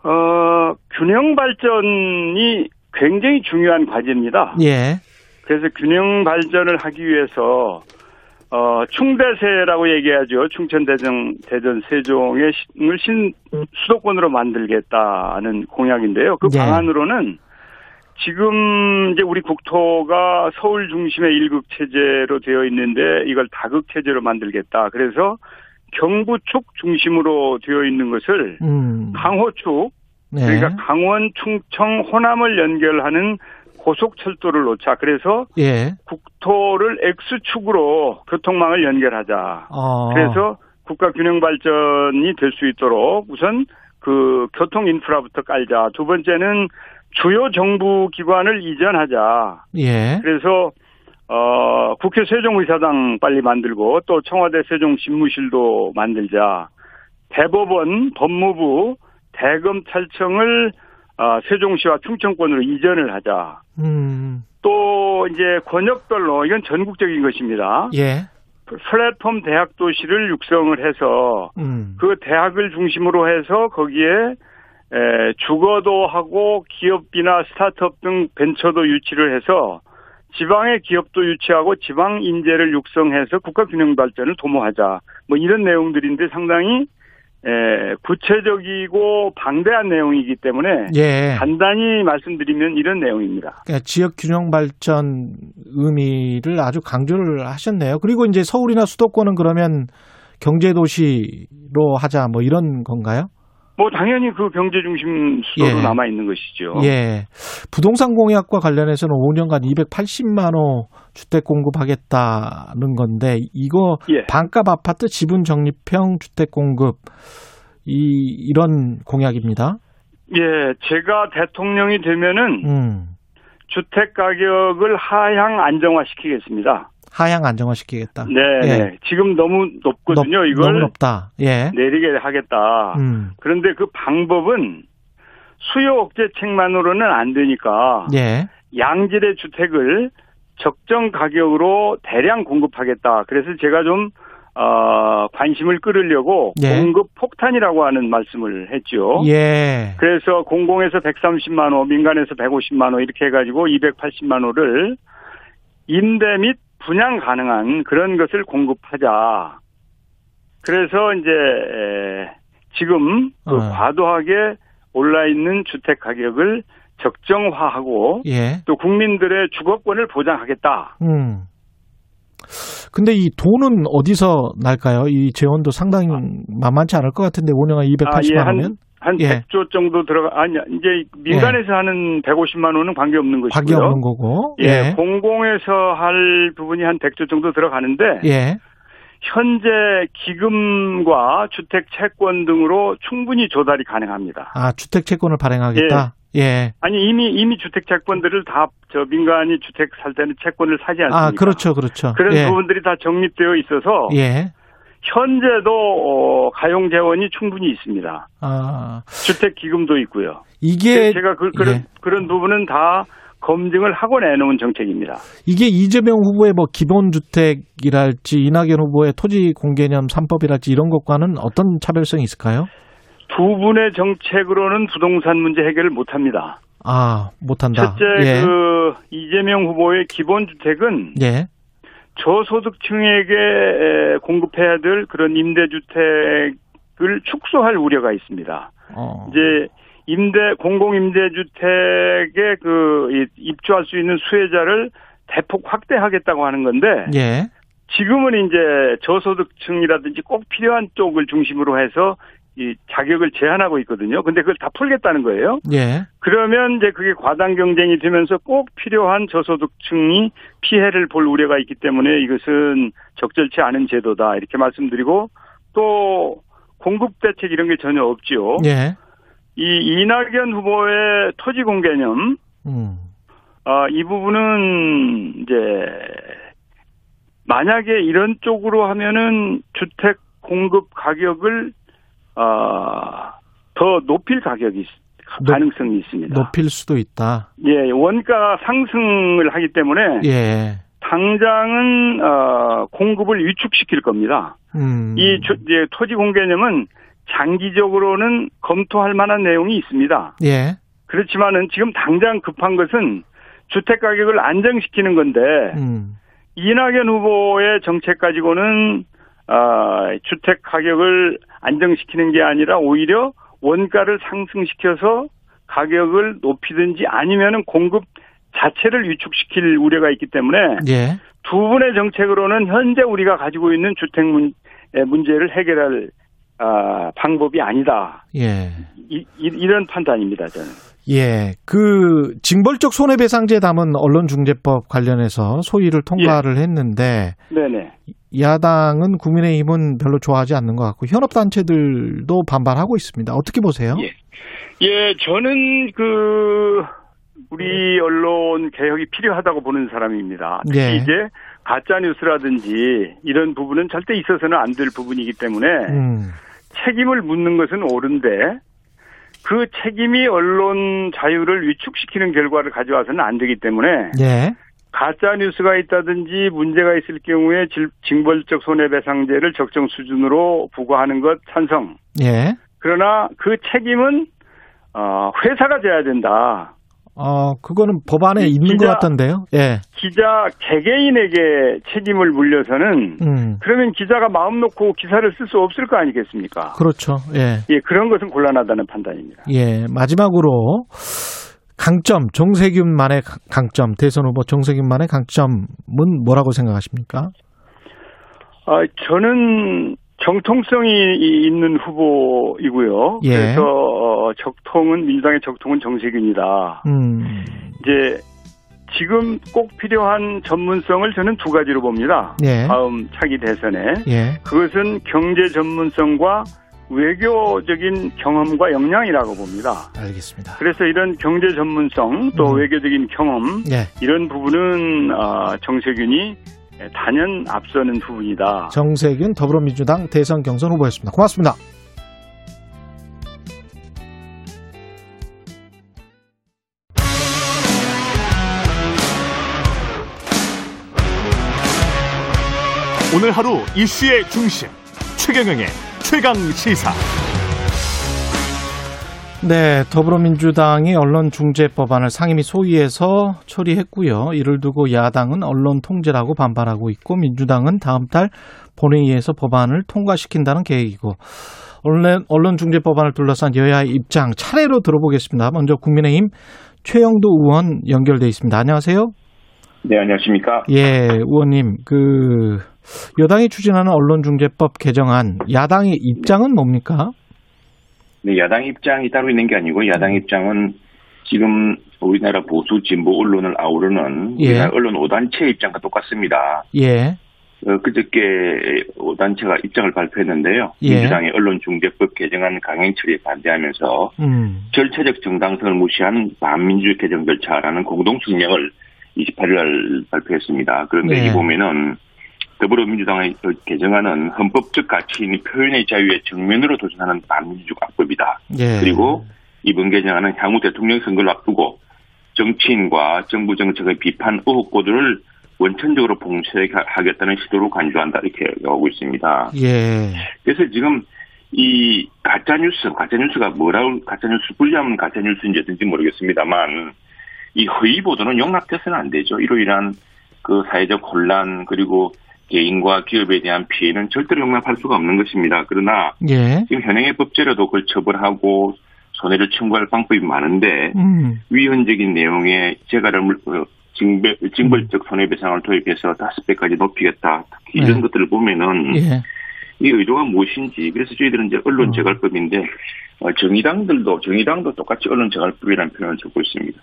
어, 균형 발전이 굉장히 중요한 과제입니다. 예. 그래서 균형 발전을 하기 위해서 어, 충대세라고 얘기하죠. 충천, 대전, 대전, 세종의 신- 신 수도권으로 만들겠다는 공약인데요. 그 네. 방안으로는 지금 이제 우리 국토가 서울 중심의 일극 체제로 되어 있는데 이걸 다극 체제로 만들겠다. 그래서 경부 축 중심으로 되어 있는 것을 음. 강호 축 네. 그러니까 강원, 충청, 호남을 연결하는 고속철도를 놓자. 그래서 예. 국토를 X축으로 교통망을 연결하자. 어. 그래서 국가 균형 발전이 될 수 있도록 우선 그 교통 인프라부터 깔자. 두 번째는 주요 정부 기관을 이전하자. 예. 그래서 어 국회 세종의사당 빨리 만들고 또 청와대 세종집무실도 만들자. 대법원, 법무부, 대검찰청을 어, 세종시와 충청권으로 이전을 하자. 음. 또 이제 권역별로 이건 전국적인 것입니다. 예. 플랫폼 대학 도시를 육성을 해서 음. 그 대학을 중심으로 해서 거기에 에, 주거도 하고 기업이나 스타트업 등 벤처도 유치를 해서 지방의 기업도 유치하고 지방 인재를 육성해서 국가 균형 발전을 도모하자. 뭐 이런 내용들인데 상당히 에, 구체적이고 방대한 내용이기 때문에 예. 간단히 말씀드리면 이런 내용입니다. 그러니까 지역 균형 발전 의미를 아주 강조를 하셨네요. 그리고 이제 서울이나 수도권은 그러면 경제 도시로 하자 뭐 이런 건가요? 뭐 당연히 그 경제 중심 수도로 예. 남아 있는 것이죠. 예. 부동산 공약과 관련해서는 5년간 280만 호 주택 공급하겠다는 건데 이거 예. 반값 아파트 지분 적립형 주택 공급 이 이런 공약입니다. 예, 제가 대통령이 되면은 음. 주택 가격을 하향 안정화시키겠습니다. 하향 안정화시키겠다. 네, 예. 네. 지금 너무 높거든요. 높- 이걸 너무 높다. 예. 내리게 하겠다. 음. 그런데 그 방법은 수요 억제책만으로는 안 되니까 예. 양질의 주택을 적정 가격으로 대량 공급하겠다. 그래서 제가 좀 어, 관심을 끌으려고 예. 공급 폭탄이라고 하는 말씀을 했죠. 예. 그래서 공공에서 130만 호, 민간에서 150만 호 이렇게 해가지고 280만 호를 임대 및 분양 가능한 그런 것을 공급하자. 그래서 이제 에, 지금 그 어. 과도하게 올라 있는 주택 가격을 적정화하고 예. 또 국민들의 주거권을 보장하겠다. 음. 근데 이 돈은 어디서 날까요? 이 재원도 상당히 만만치 않을 것 같은데 5년간 280만 아, 예, 한- 원이면 한 예. 100조 정도 들어가 아니 이제 민간에서 하는 150만 원은 관계 없는 것이고요. 관계 없는 거고. 예, 공공에서 할 부분이 한 100조 정도 들어가는데 예. 현재 기금과 주택 채권 등으로 충분히 조달이 가능합니다. 아, 주택 채권을 발행하겠다. 예. 아니 이미 이미 주택 채권들을 다 저 민간이 주택 살 때는 채권을 사지 않습니까? 아, 그렇죠. 그렇죠. 그런 예. 부분들이 다 정립되어 있어서 예. 현재도 어, 가용 재원이 충분히 있습니다. 아, 주택 기금도 있고요. 이게 제가 그, 런 예. 그런 부분은 다 검증을 하고 내놓은 정책입니다. 이게 이재명 후보의 뭐 기본주택이랄지 이낙연 후보의 토지 공개념 3법이랄지 이런 것과는 어떤 차별성이 있을까요? 두 분의 정책으로는 부동산 문제 해결을 못 합니다. 아, 못 한다. 첫째, 예. 그 이재명 후보의 기본주택은 예. 저소득층에게 에, 공급해야 될 그런 임대주택을 축소할 우려가 있습니다. 어. 이제 임대 공공 임대주택에 그 이- 입주할 수 있는 수혜자를 대폭 확대하겠다고 하는 건데 예. 지금은 이제 저소득층이라든지 꼭 필요한 쪽을 중심으로 해서 이 자격을 제한하고 있거든요. 근데 그걸 다 풀겠다는 거예요. 예. 그러면 이제 그게 과당 경쟁이 되면서 꼭 필요한 저소득층이 피해를 볼 우려가 있기 때문에 이것은 적절치 않은 제도다 이렇게 말씀드리고 또 공급 대책 이런 게 전혀 없지요. 예. 이 이낙연 후보의 토지 공개념 음. 아, 이 부분은 이제 만약에 이런 쪽으로 하면은 주택 공급 가격을 아, 더 높일 가격이 가능성이 있습니다. 높일 수도 있다. 예, 원가 상승을 하기 때문에 예. 당장은 어, 공급을 위축시킬 겁니다. 음. 이 토지 공개념은 장기적으로는 검토할 만한 내용이 있습니다. 예. 그렇지만은 지금 당장 급한 것은 주택 가격을 안정시키는 건데 음. 이낙연 후보의 정책 가지고는 아, 주택 가격을 안정시키는 게 아니라 오히려 원가를 상승시켜서 가격을 높이든지 아니면은 공급 자체를 위축시킬 우려가 있기 때문에 예. 두 분의 정책으로는 현재 우리가 가지고 있는 주택 문, 문제를 해결할 아, 방법이 아니다. 예. 이, 런 판단입니다, 저는. 예. 그 징벌적 손해배상제 담은 언론중재법 관련해서 소위를 통과를 예. 했는데 네네. 야당은 국민의힘은 별로 좋아하지 않는 것 같고 현업단체들도 반발하고 있습니다. 어떻게 보세요? 예. 예, 저는 그 우리 언론 개혁이 필요하다고 보는 사람입니다. 예. 이제 가짜 뉴스라든지 이런 부분은 절대 있어서는 안 될 부분이기 때문에 음. 책임을 묻는 것은 옳은데 그 책임이 언론 자유를 위축시키는 결과를 가져와서는 안 되기 때문에 예. 가짜 뉴스가 있다든지 문제가 있을 경우에 질- 징벌적 손해배상제를 적정 수준으로 부과하는 것 찬성. 예. 그러나 그 책임은 어, 회사가 져야 된다. 어, 그거는 법안에 기- 있는 것 기자- 같던데요. 예. 기자 개개인에게 책임을 물려서는 음. 그러면 기자가 마음 놓고 기사를 쓸 수 없을 거 아니겠습니까? 그렇죠. 예. 예, 그런 것은 곤란하다는 판단입니다. 예. 마지막으로 강점, 정세균만의 가- 강점, 대선 후보 정세균만의 강점은 뭐라고 생각하십니까? 아, 저는 정통성이 이- 있는 후보이고요. 예. 그래서 어, 적통은 민주당의 적통은 정세균이다. 음. 이제 지금 꼭 필요한 전문성을 저는 두 가지로 봅니다. 예. 다음 차기 대선에 예. 그것은 경제 전문성과 외교적인 경험과 역량이라고 봅니다. 알겠습니다. 그래서 이런 경제 전문성 또 음. 외교적인 경험 예. 이런 부분은 어, 정세균이 예, 단연 앞서는 부분이다. 정세균 더불어민주당 대선 경선 후보였습니다. 고맙습니다. 오늘 하루 이슈의 중심 최경영의 최강 시사. 네, 더불어민주당이 언론중재법안을 상임위 소위에서 처리했고요. 이를 두고 야당은 언론 통제라고 반발하고 있고 민주당은 다음 달 본회의에서 법안을 통과시킨다는 계획이고 언론, 언론중재법안을 둘러싼 여야의 입장 차례로 들어보겠습니다. 먼저 국민의힘 최영도 의원 연결돼 있습니다. 안녕하세요. 네, 안녕하십니까. 예, 의원님, 그 여당이 추진하는 언론중재법 개정안 야당의 입장은 뭡니까? 네, 야당 입장이 따로 있는 게 아니고 야당 입장은 지금 우리나라 보수 진보 언론을 아우르는 예. 언론 5단체 입장과 똑같습니다. 예, 어, 그저께 5단체가 입장을 발표했는데요. 예. 민주당의 언론중재법 개정안 강행 처리에 반대하면서 음, 절차적 정당성을 무시한 반민주 개정 절차라는 공동 성명을 28일 날 발표했습니다. 그런데 네. 이 보면은 더불어민주당의 그 개정안은 헌법적 가치인 표현의 자유에 정면으로 도전하는 반민주적 악법이다. 예. 그리고 이번 개정안은 향후 대통령 선거를 앞두고 정치인과 정부 정책의 비판 의혹고들을 원천적으로 봉쇄하겠다는 시도로 간주한다 이렇게 하고 있습니다. 예, 그래서 지금 이 가짜 뉴스, 가짜 뉴스가 뭐라고 가짜 뉴스 분리하면 가짜 뉴스인지 어떤지 모르겠습니다만 이 허위 보도는 용납돼서는 안 되죠. 이로 인한 그 사회적 혼란 그리고 개인과 기업에 대한 피해는 절대로 용납할 수가 없는 것입니다. 그러나 예, 지금 현행의 법제로도 그걸 처벌하고 손해를 청구할 방법이 많은데 음, 위헌적인 내용의 재가를 물- 어, 징벌, 징벌적 손해배상을 도입해서 다섯 배까지 높이겠다. 특히 이런 네. 것들을 보면은 예. 이 의도가 무엇인지 그래서 저희들은 이제 언론 어. 재갈법인데 어, 정의당들도 정의당도 똑같이 언론 재갈법이라는 표현을 쓰고 있습니다.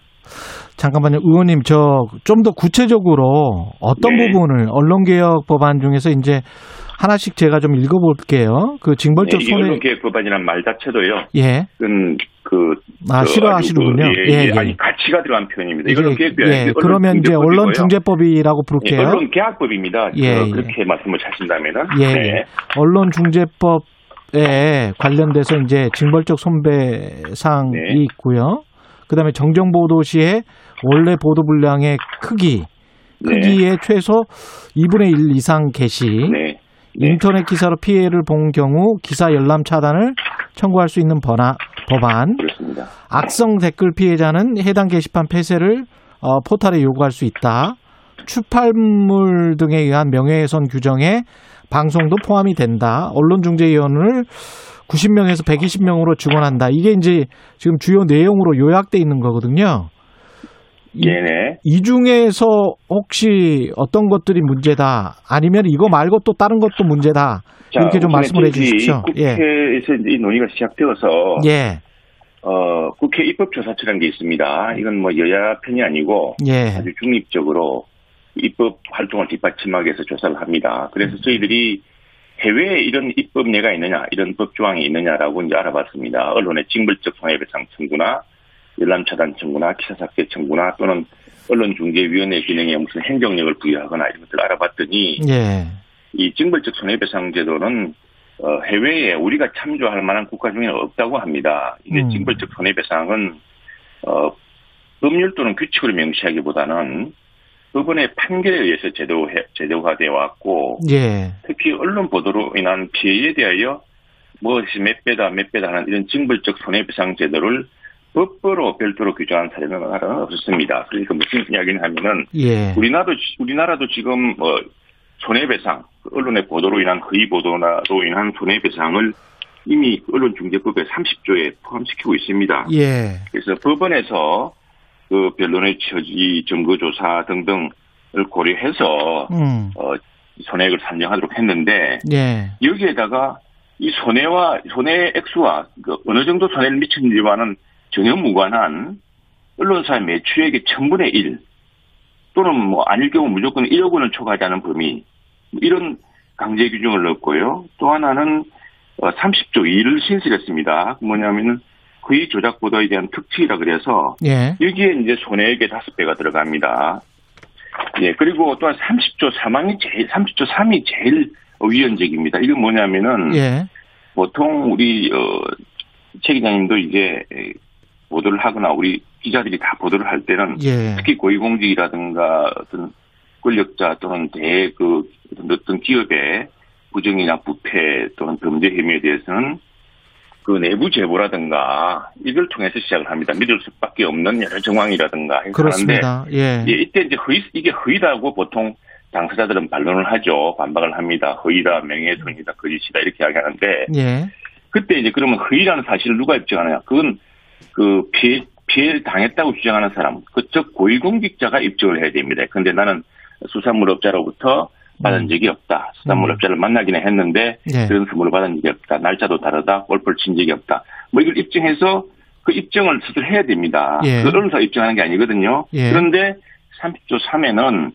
잠깐만요, 의원님, 저 좀 더 구체적으로 어떤 네. 부분을 언론개혁 법안 중에서 이제 하나씩 제가 좀 읽어볼게요. 그 징벌적 네, 이 손해, 언론개혁 법안이라는 말 자체도요. 예, 그 아 그 싫어하시는군요. 그, 예, 예, 예. 아니 가치가 들어간 표현입니다. 이거는 개혁이 예, 아니고 그러면 이제. 언론 중재법이라고 예, 부를게요. 언론 계약법입니다. 예, 그, 예. 그렇게 말씀을 하신다면은 예, 네. 예. 언론 중재법 에 관련돼서 이제 징벌적 손배상이 네. 있고요. 그다음에 정정보도 시에 원래 보도 분량의 크기, 네. 크기의 최소 2분의 1 이상 게시, 네. 네. 인터넷 기사로 피해를 본 경우 기사 열람 차단을 청구할 수 있는 번화, 법안, 그렇습니다. 악성 댓글 피해자는 해당 게시판 폐쇄를 어, 포탈에 요구할 수 있다. 출판물 등에 의한 명예훼손 규정에 방송도 포함이 된다. 언론중재위원을 90명에서 120명으로 증원한다. 이게 이제 지금 주요 내용으로 요약돼 있는 거거든요. 이, 네네. 이 중에서 혹시 어떤 것들이 문제다. 아니면 이거 말고 또 다른 것도 문제다. 자, 이렇게 좀 말씀을 해 저희 주십시오. 예. 국회에서 이제 이 논의가 시작되어서 예. 어, 국회 입법조사처라는 게 있습니다. 이건 뭐 여야 편이 아니고 예. 아주 중립적으로 입법 활동을 뒷받침하기 위해서 조사를 합니다. 그래서 음. 저희들이 해외에 이런 입법례가 있느냐, 이런 법 조항이 있느냐라고 이제 알아봤습니다. 언론의 징벌적 손해배상 청구나 열람 차단 청구나 기사 삭제 청구나 또는 언론중재위원회 기능에 무슨 행정력을 부여하거나 이런 것들을 알아봤더니 예. 이 징벌적 손해배상 제도는 어, 해외에 우리가 참조할 만한 국가 중에는 없다고 합니다. 이게 음. 징벌적 손해배상은 어, 법률 또는 규칙으로 명시하기보다는 법원의 판결에 의해서 제도 제도화되어 왔고 예. 특히 언론 보도로 인한 피해에 대하여 무엇이 몇 배다 몇 배다 하는 이런 징벌적 손해배상 제도를 법으로 별도로 규정한 사례는 나라는 없었습니다. 그러니까 무슨 이야기를 하면은 예. 우리나라도 우리나라도 지금 뭐 손해배상 그 언론의 보도로 인한 허위 보도나로 인한 손해배상을 이미 언론중재법의 30조에 포함시키고 있습니다. 예. 그래서 법원에서 그 변론의 처지, 증거 조사 등등을 고려해서 음. 어, 손해액을 산정하도록 했는데 예. 여기에다가 이 손해와 손해 액수와 그 어느 정도 손해를 미쳤는지와는 전혀 무관한 언론사의 매출액의 천분의 일 또는 뭐 아닐 경우 무조건 1억 원을 초과하지 않은 범위 뭐 이런 강제 규정을 넣었고요. 또 하나는 30조 2를 신설했습니다. 뭐냐면은 거의 조작 보도에 대한 특칙이라 그래서 예. 여기에 이제 손해액의 다섯 배가 들어갑니다. 예, 그리고 또한 30조 3항이 제일, 30조 3이 제일 위헌적입니다. 이건 뭐냐면은, 예. 보통 우리, 어, 최 기자님도 이제 보도를 하거나 우리 기자들이 다 보도를 할 때는 예. 특히 고위공직이라든가 어떤 권력자 또는 대그 어떤 기업의 부정이나 부패 또는 범죄 혐의에 대해서는 그 내부 제보라든가 이걸 통해서 시작을 합니다. 믿을 수밖에 없는 여러 정황이라든가 그렇습니다. 예. 예, 이때 이제 허위 이게 허위다고 보통 당사자들은 반론을 하죠. 반박을 합니다. 허위다, 명예훼손이다, 거짓이다 이렇게 이야기하는데 예. 그때 이제 그러면 허위라는 사실을 누가 입증하느냐? 그건 그 피해 피해를 당했다고 주장하는 사람, 그쪽 고위공직자가 입증을 해야 됩니다. 근데 나는 수산물업자로부터 받은 음. 적이 없다. 수산물업자를 만나기는 했는데 예. 그런 선물을 받은 적이 없다. 날짜도 다르다. 골프를 친 적이 없다. 뭐 이걸 입증해서 그 입증을 스스로 해야 됩니다. 예. 그 언론사 입증하는 게 아니거든요. 예. 그런데 30조 3에는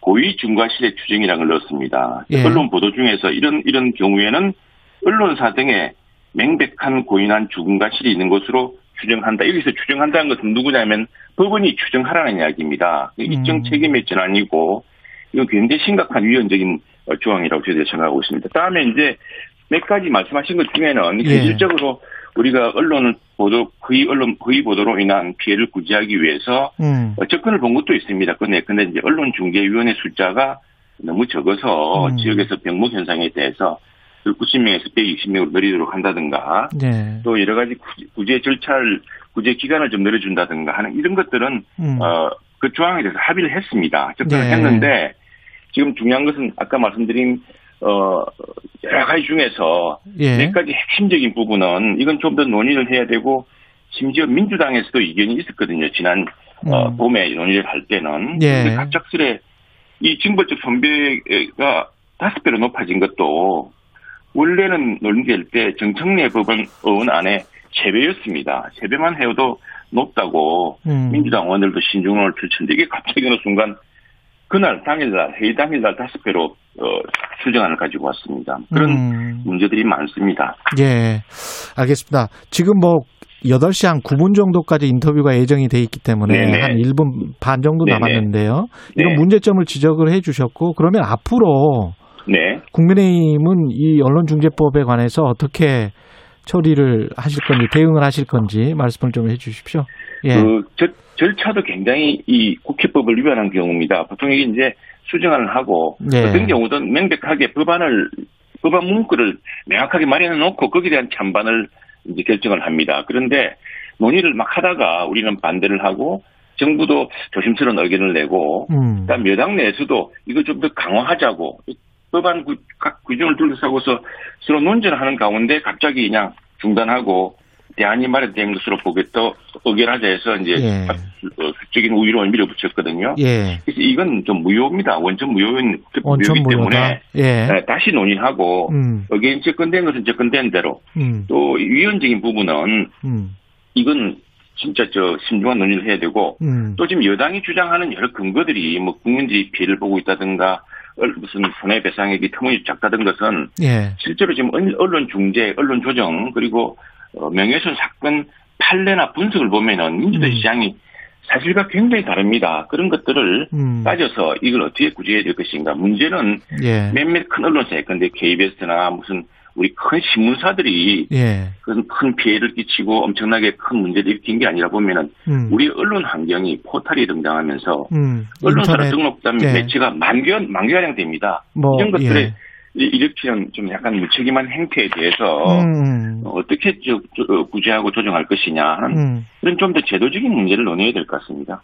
고의 중과실의 추정이라는 걸 넣었습니다. 예. 언론 보도 중에서 이런 이런 경우에는 언론사 등에 맹백한 고의난 주금과실이 있는 것으로 추정한다. 여기서 추정한다는 것은 누구냐면 법원이 추정하라는 이야기입니다. 입증 음. 책임의 전환이고 이건 굉장히 심각한 위헌적인 어, 조항이라고 저희들이 생각하고 있습니다. 다음에 이제 몇 가지 말씀하신 것 중에는 예. 현실적으로 우리가 언론을 보도 거의 언론 거의 보도로 인한 피해를 구제하기 위해서 음. 어, 접근을 본 것도 있습니다. 근데 근데 이제 언론 중재위원회 숫자가 너무 적어서 음. 지역에서 병목 현상에 대해서 90명에서 120명으로 늘리도록 한다든가 예. 또 여러 가지 구제- 구제 절차를 구제 기간을 좀 늘려준다든가 하는 이런 것들은 음. 어, 그 조항에 대해서 합의를 했습니다. 접근을 네. 했는데 지금 중요한 것은 아까 말씀드린 어, 여러 가지 중에서 예. 몇 가지 핵심적인 부분은 이건 좀 더 논의를 해야 되고 심지어 민주당에서도 이견이 있었거든요. 지난 어, 음. 봄에 논의를 할 때는 예. 갑작스레 이 징벌적 선배가 다섯 배로 높아진 것도 원래는 논의될 때 정청래 법원 의원 안에 세 배였습니다. 세 배만 해도 높다고 음. 민주당 의원들도 신중론을 펼쳤는데 이게 갑자기 어느 순간 그날 당일날 회의 당일날 다섯 배로 어, 수정안을 가지고 왔습니다. 그런 음. 문제들이 많습니다. 예. 알겠습니다. 지금 뭐 8시 한 9분 정도까지 인터뷰가 예정이 돼 있기 때문에 네네. 한 1분 반 정도 네네. 남았는데요. 이런 네. 문제점을 지적을 해 주셨고 그러면 앞으로 네. 국민의힘은 이 언론중재법에 관해서 어떻게 처리를 하실 건지 대응을 하실 건지 말씀을 좀 해 주십시오. 예. 그 절, 절차도 굉장히 이 국회법을 위반한 경우입니다. 보통 이게 이제 수정안을 하고 네. 어떤 경우든 명백하게 법안을 법안 문구를 명확하게 마련해 놓고 거기에 대한 찬반을 이제 결정을 합니다. 그런데 논의를 막 하다가 우리는 반대를 하고 정부도 조심스러운 의견을 내고 음. 그다음 여당 내에서도 이거 좀 더 강화하자고 법안 구, 각 규정을 둘러싸고서 서로 논쟁을 하는 가운데 갑자기 그냥 중단하고 대안이 마련된 것으로 보겠다 의견하자 해서 이제 예. 어, 수적인 우위로 밀어붙였거든요. 예. 그래서 이건 좀 무효입니다. 원천 무효인 원천 무효이기 때문에. 예. 네, 다시 논의하고 음. 의견 접근된 것은 접근된 대로 음. 또 위헌적인 부분은 음. 이건 진짜 저 신중한 논의를 해야 되고 음. 또 지금 여당이 주장하는 여러 근거들이 뭐 국민들이 피해를 보고 있다든가 얼- 무슨 손해배상액이 터무니 작다든 것은 예. 실제로 지금 언- 언론 중재, 언론 조정 그리고 어, 명예훼손 사건 판례나 분석을 보면은 민주당 음. 시장이 사실과 굉장히 다릅니다. 그런 것들을 음. 따져서 이걸 어떻게 구제해야 될 것인가. 문제는 예. 몇몇 큰 언론사에 근데 KBS나 무슨 우리 큰 신문사들이 예. 큰, 큰 피해를 끼치고 엄청나게 큰 문제를 일으킨 게 아니라 보면은 음. 우리 언론 환경이 포탈이 등장하면서 음. 언론사로 등록된 예. 매체가 만개 만개가량 됩니다. 뭐 이런 것들에 예. 이- 일으키는 좀 약간 무책임한 행태에 대해서 음. 어, 어떻게 어, 구제하고 조정할 것이냐 하는 음. 그런 좀 더 제도적인 문제를 논의해야 될 것 같습니다.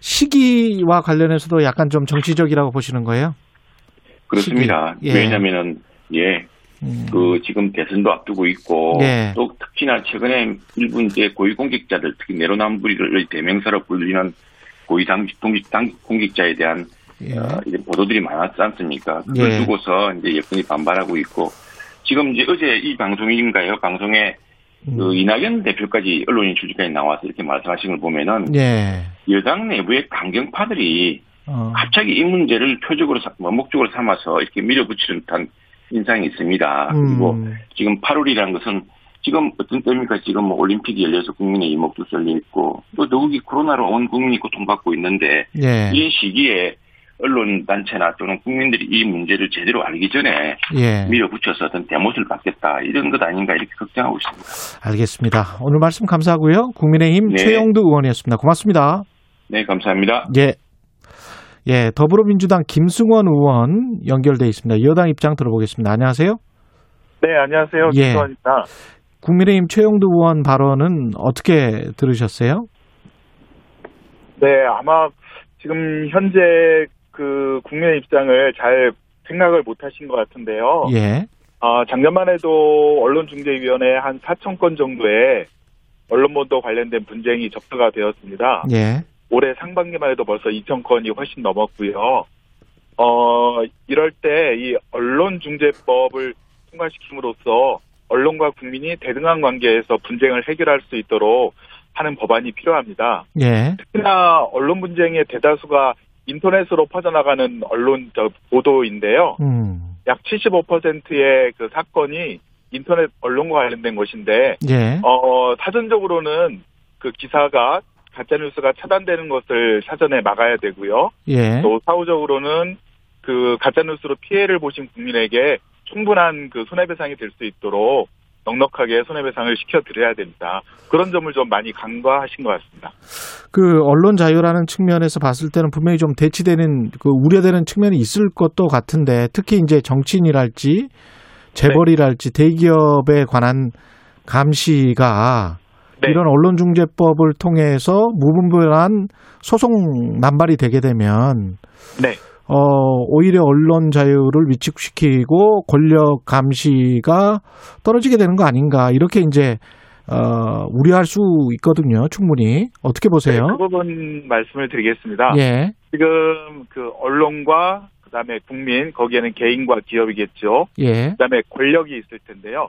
시기와 관련해서도 약간 좀 정치적이라고 보시는 거예요? 그렇습니다. 예. 왜냐하면은 예, 음. 그 지금 대선도 앞두고 있고 예. 또 특히나 최근에 일부 이제 고위공직자들 특히 내로남불의 대명사로 불리는 고위당 공직 당 공직자에 대한 예. 어, 이제 보도들이 많았지 않습니까? 그걸 예. 두고서 이제 여권이 반발하고 있고 지금 이제 어제 이 방송인가요? 방송에 음. 그 이낙연 대표까지 언론인 출입까지 나와서 이렇게 말씀하신 걸 보면은 예. 여당 내부의 강경파들이 어. 갑자기 이 문제를 표적으로 삼- 뭐 목적으로 삼아서 이렇게 밀어붙이는 듯한 인상이 있습니다. 그리고 음. 지금 8월이라는 것은 지금 어떤 때입니까? 지금 뭐 올림픽이 열려서 국민의 이목도 쏠려 있고 또 더욱이 코로나로 온 국민이 고통받고 있는데 예. 이 시기에 언론 단체나 또는 국민들이 이 문제를 제대로 알기 전에 예. 밀어붙여서 어떤 대못을 받겠다 이런 것 아닌가 이렇게 걱정하고 있습니다. 알겠습니다. 오늘 말씀 감사하고요. 국민의힘 네. 최영두 의원이었습니다. 고맙습니다. 네, 감사합니다. 예. 예, 더불어민주당 김승원 의원 연결돼 있습니다. 여당 입장 들어보겠습니다. 안녕하세요. 네, 안녕하세요. 예. 김수환입니다. 국민의힘 최영두 의원 발언은 어떻게 들으셨어요? 네, 아마 지금 현재 그 국민의 입장을 잘 생각을 못 하신 것 같은데요. 예. 아, 작년만 해도 언론중재위원회 한 4천 건 정도의 언론보도 관련된 분쟁이 접수가 되었습니다. 예. 올해 상반기만 해도 벌써 2천 건이 훨씬 넘었고요. 어, 이럴 때 이 언론중재법을 통과시킴으로써 언론과 국민이 대등한 관계에서 분쟁을 해결할 수 있도록 하는 법안이 필요합니다. 예. 특히나 언론 분쟁의 대다수가 인터넷으로 퍼져나가는 언론 저 보도인데요. 음. 약 75%의 그 사건이 인터넷 언론과 관련된 것인데 예. 어, 사전적으로는 그 기사가 가짜 뉴스가 차단되는 것을 사전에 막아야 되고요. 예. 또 사후적으로는 그 가짜 뉴스로 피해를 보신 국민에게 충분한 그 손해배상이 될 수 있도록 넉넉하게 손해배상을 시켜드려야 됩니다. 그런 점을 좀 많이 간과하신 것 같습니다. 그 언론 자유라는 측면에서 봤을 때는 분명히 좀 대치되는 그 우려되는 측면이 있을 것도 같은데 특히 이제 정치인이랄지 재벌이랄지 대기업에 관한 감시가 네. 이런 언론중재법을 통해서 무분별한 소송 남발이 되게 되면 네. 어, 오히려 언론 자유를 위축시키고 권력 감시가 떨어지게 되는 거 아닌가 이렇게 이제 어, 우려할 수 있거든요. 충분히 어떻게 보세요? 네, 그 부분 말씀을 드리겠습니다. 예, 지금 그 언론과 그다음에 국민 거기에는 개인과 기업이겠죠. 예, 그다음에 권력이 있을 텐데요.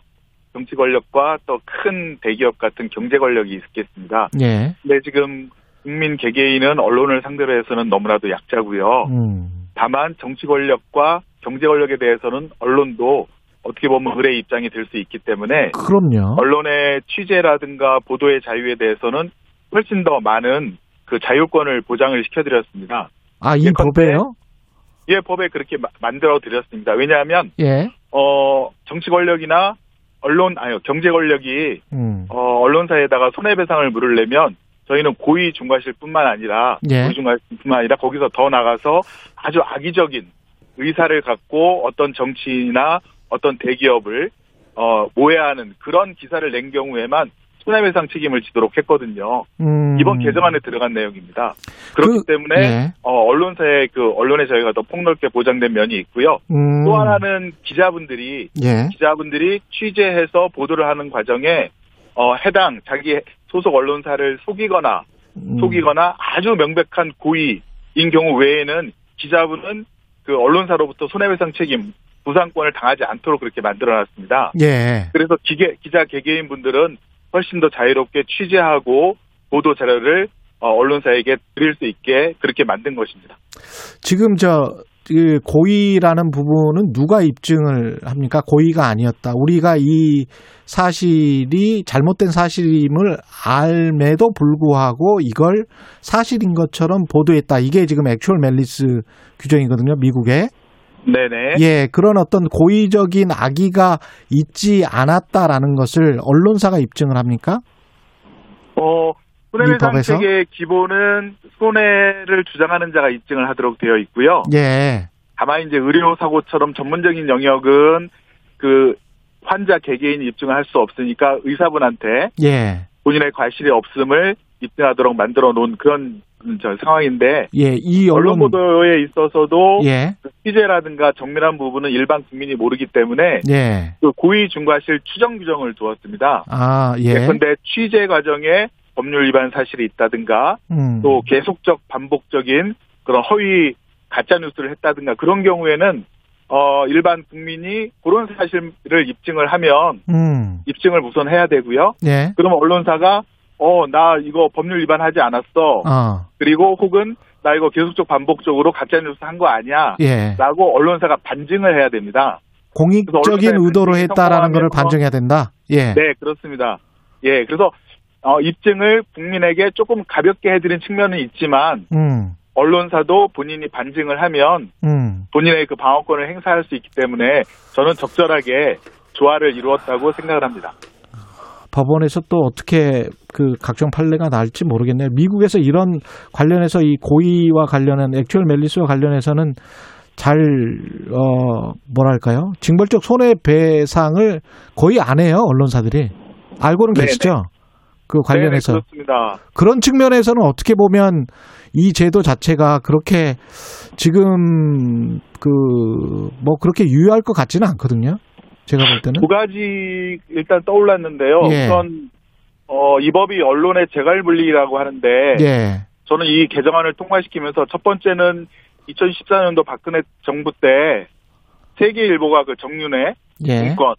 정치 권력과 또 큰 대기업 같은 경제 권력이 있겠습니다. 예, 근데 지금 국민 개개인은 언론을 상대로 해서는 너무나도 약자고요. 음, 다만 정치 권력과 경제 권력에 대해서는 언론도 어떻게 보면 의뢰 입장이 될 수 있기 때문에 그럼요. 언론의 취재라든가 보도의 자유에 대해서는 훨씬 더 많은 그 자율권을 보장을 시켜드렸습니다. 아, 이 예컨대 법에요? 예, 법에 그렇게 마- 만들어 드렸습니다. 왜냐하면 예, 어 정치 권력이나 언론 아니요 경제 권력이 음, 어 언론사에다가 손해배상을 물으려면 저희는 고의 중과실뿐만 아니라 예. 고의 중과실뿐만 아니라 거기서 더 나가서 아주 악의적인 의사를 갖고 어떤 정치인이나 어떤 대기업을 어 모해하는 그런 기사를 낸 경우에만 손해배상 책임을 지도록 했거든요. 음. 이번 개정안에 들어간 내용입니다. 그렇기 그- 때문에 예. 어, 언론사의 그 언론의 자유가 더 폭넓게 보장된 면이 있고요. 음, 또 하나는 기자분들이 예, 기자분들이 취재해서 보도를 하는 과정에 어, 해당 자기 소속 언론사를 속이거나 음, 속이거나 아주 명백한 고의인 경우 외에는 기자분은 그 언론사로부터 손해배상 책임 부상권을 당하지 않도록 그렇게 만들어놨습니다. 예, 그래서 기계, 기자 개개인 분들은 훨씬 더 자유롭게 취재하고 보도 자료를 어, 언론사에게 드릴 수 있게 그렇게 만든 것입니다. 지금 저, 그 고의라는 부분은 누가 입증을 합니까? 고의가 아니었다. 우리가 이 사실이 잘못된 사실임을 알매도 불구하고 이걸 사실인 것처럼 보도했다. 이게 지금 액츄얼 멜리스 규정이거든요. 미국에. 네네. 예, 그런 어떤 고의적인 악의가 있지 않았다라는 것을 언론사가 입증을 합니까? 어, 이 손해배상 법에서? 책의 기본은 손해를 주장하는 자가 입증을 하도록 되어 있고요. 예. 다만 이제 의료 사고처럼 전문적인 영역은 그 환자 개개인이 입증을 할 수 없으니까 의사분한테 예. 본인의 과실이 없음을 입증하도록 만들어 놓은 그런 저 상황인데 예, 이 언론 언론 보도에 있어서도 예. 그 취재라든가 정밀한 부분은 일반 국민이 모르기 때문에 예. 그 고의 중과실 추정 규정을 두었습니다. 아, 예. 예컨대 취재 과정에 법률 위반 사실이 있다든가 음. 또 계속적 반복적인 그런 허위 가짜 뉴스를 했다든가 그런 경우에는 어 일반 국민이 그런 사실을 입증을 하면 음. 입증을 우선 해야 되고요. 예. 그러면 언론사가 어 나 이거 법률 위반하지 않았어. 어. 그리고 혹은 나 이거 계속적 반복적으로 가짜 뉴스 한 거 아니야. 예. 라고 언론사가 반증을 해야 됩니다. 공익적인 의도로 했다라는 것을 반증해야 된다. 예. 네, 그렇습니다. 예, 그래서 어, 입증을 국민에게 조금 가볍게 해드린 측면은 있지만 음. 언론사도 본인이 반증을 하면 음. 본인의 그 방어권을 행사할 수 있기 때문에 저는 적절하게 조화를 이루었다고 생각을 합니다. 법원에서 또 어떻게 그 각종 판례가 날지 모르겠네요. 미국에서 이런 관련해서 이 고의와 관련한 액츄얼 멜리스와 관련해서는 잘, 어, 뭐랄까요. 징벌적 손해배상을 거의 안 해요, 언론사들이. 알고는 네네. 계시죠? 그 관련해서. 네, 그렇습니다. 그런 측면에서는 어떻게 보면 이 제도 자체가 그렇게 지금 그 뭐 그렇게 유효할 것 같지는 않거든요. 제가 볼 때는. 두 가지 일단 떠올랐는데요. 예. 우선 어, 이 법이 언론의 재갈 분리라고 하는데 예. 저는 이 개정안을 통과시키면서 첫 번째는 2014년도 박근혜 정부 때 세계일보가 그 정윤회 예. 문건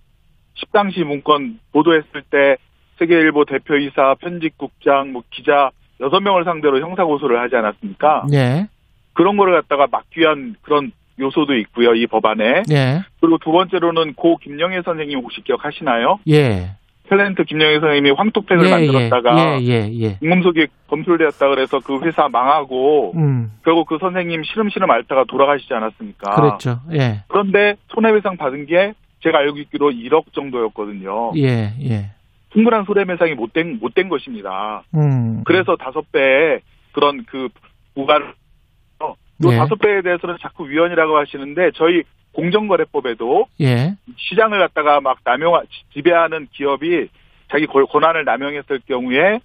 10당시 문건 보도했을 때 세계일보 대표이사, 편집국장, 뭐 기자 6명을 상대로 형사고소를 하지 않았습니까? 예. 그런 거를 갖다가 막기 위한 그런 요소도 있고요, 이 법안에. 예. 그리고 두 번째로는 고 김영애 선생님 혹시 기억하시나요? 예. 탤런트 김영애 선생님이 황토팩을 예, 만들었다가 예, 예, 예. 공금속이 검출되었다 그래서 그 회사 망하고 음. 결국 그 선생님 시름시름 앓다가 돌아가시지 않았습니까? 그랬죠. 예. 그런데 손해배상 받은 게 제가 알고 있기로 1억 정도였거든요. 예, 예. 충분한 손해배상이 못된 못된 것입니다. 음. 그래서 다섯 배의 그런 그 부과를 요 네. 다섯 배에 대해서는 자꾸 위헌이라고 하시는데 저희 공정거래법에도 예. 시장을 갖다가 막 남용 지배하는 기업이 자기 권- 권한을 남용했을 경우에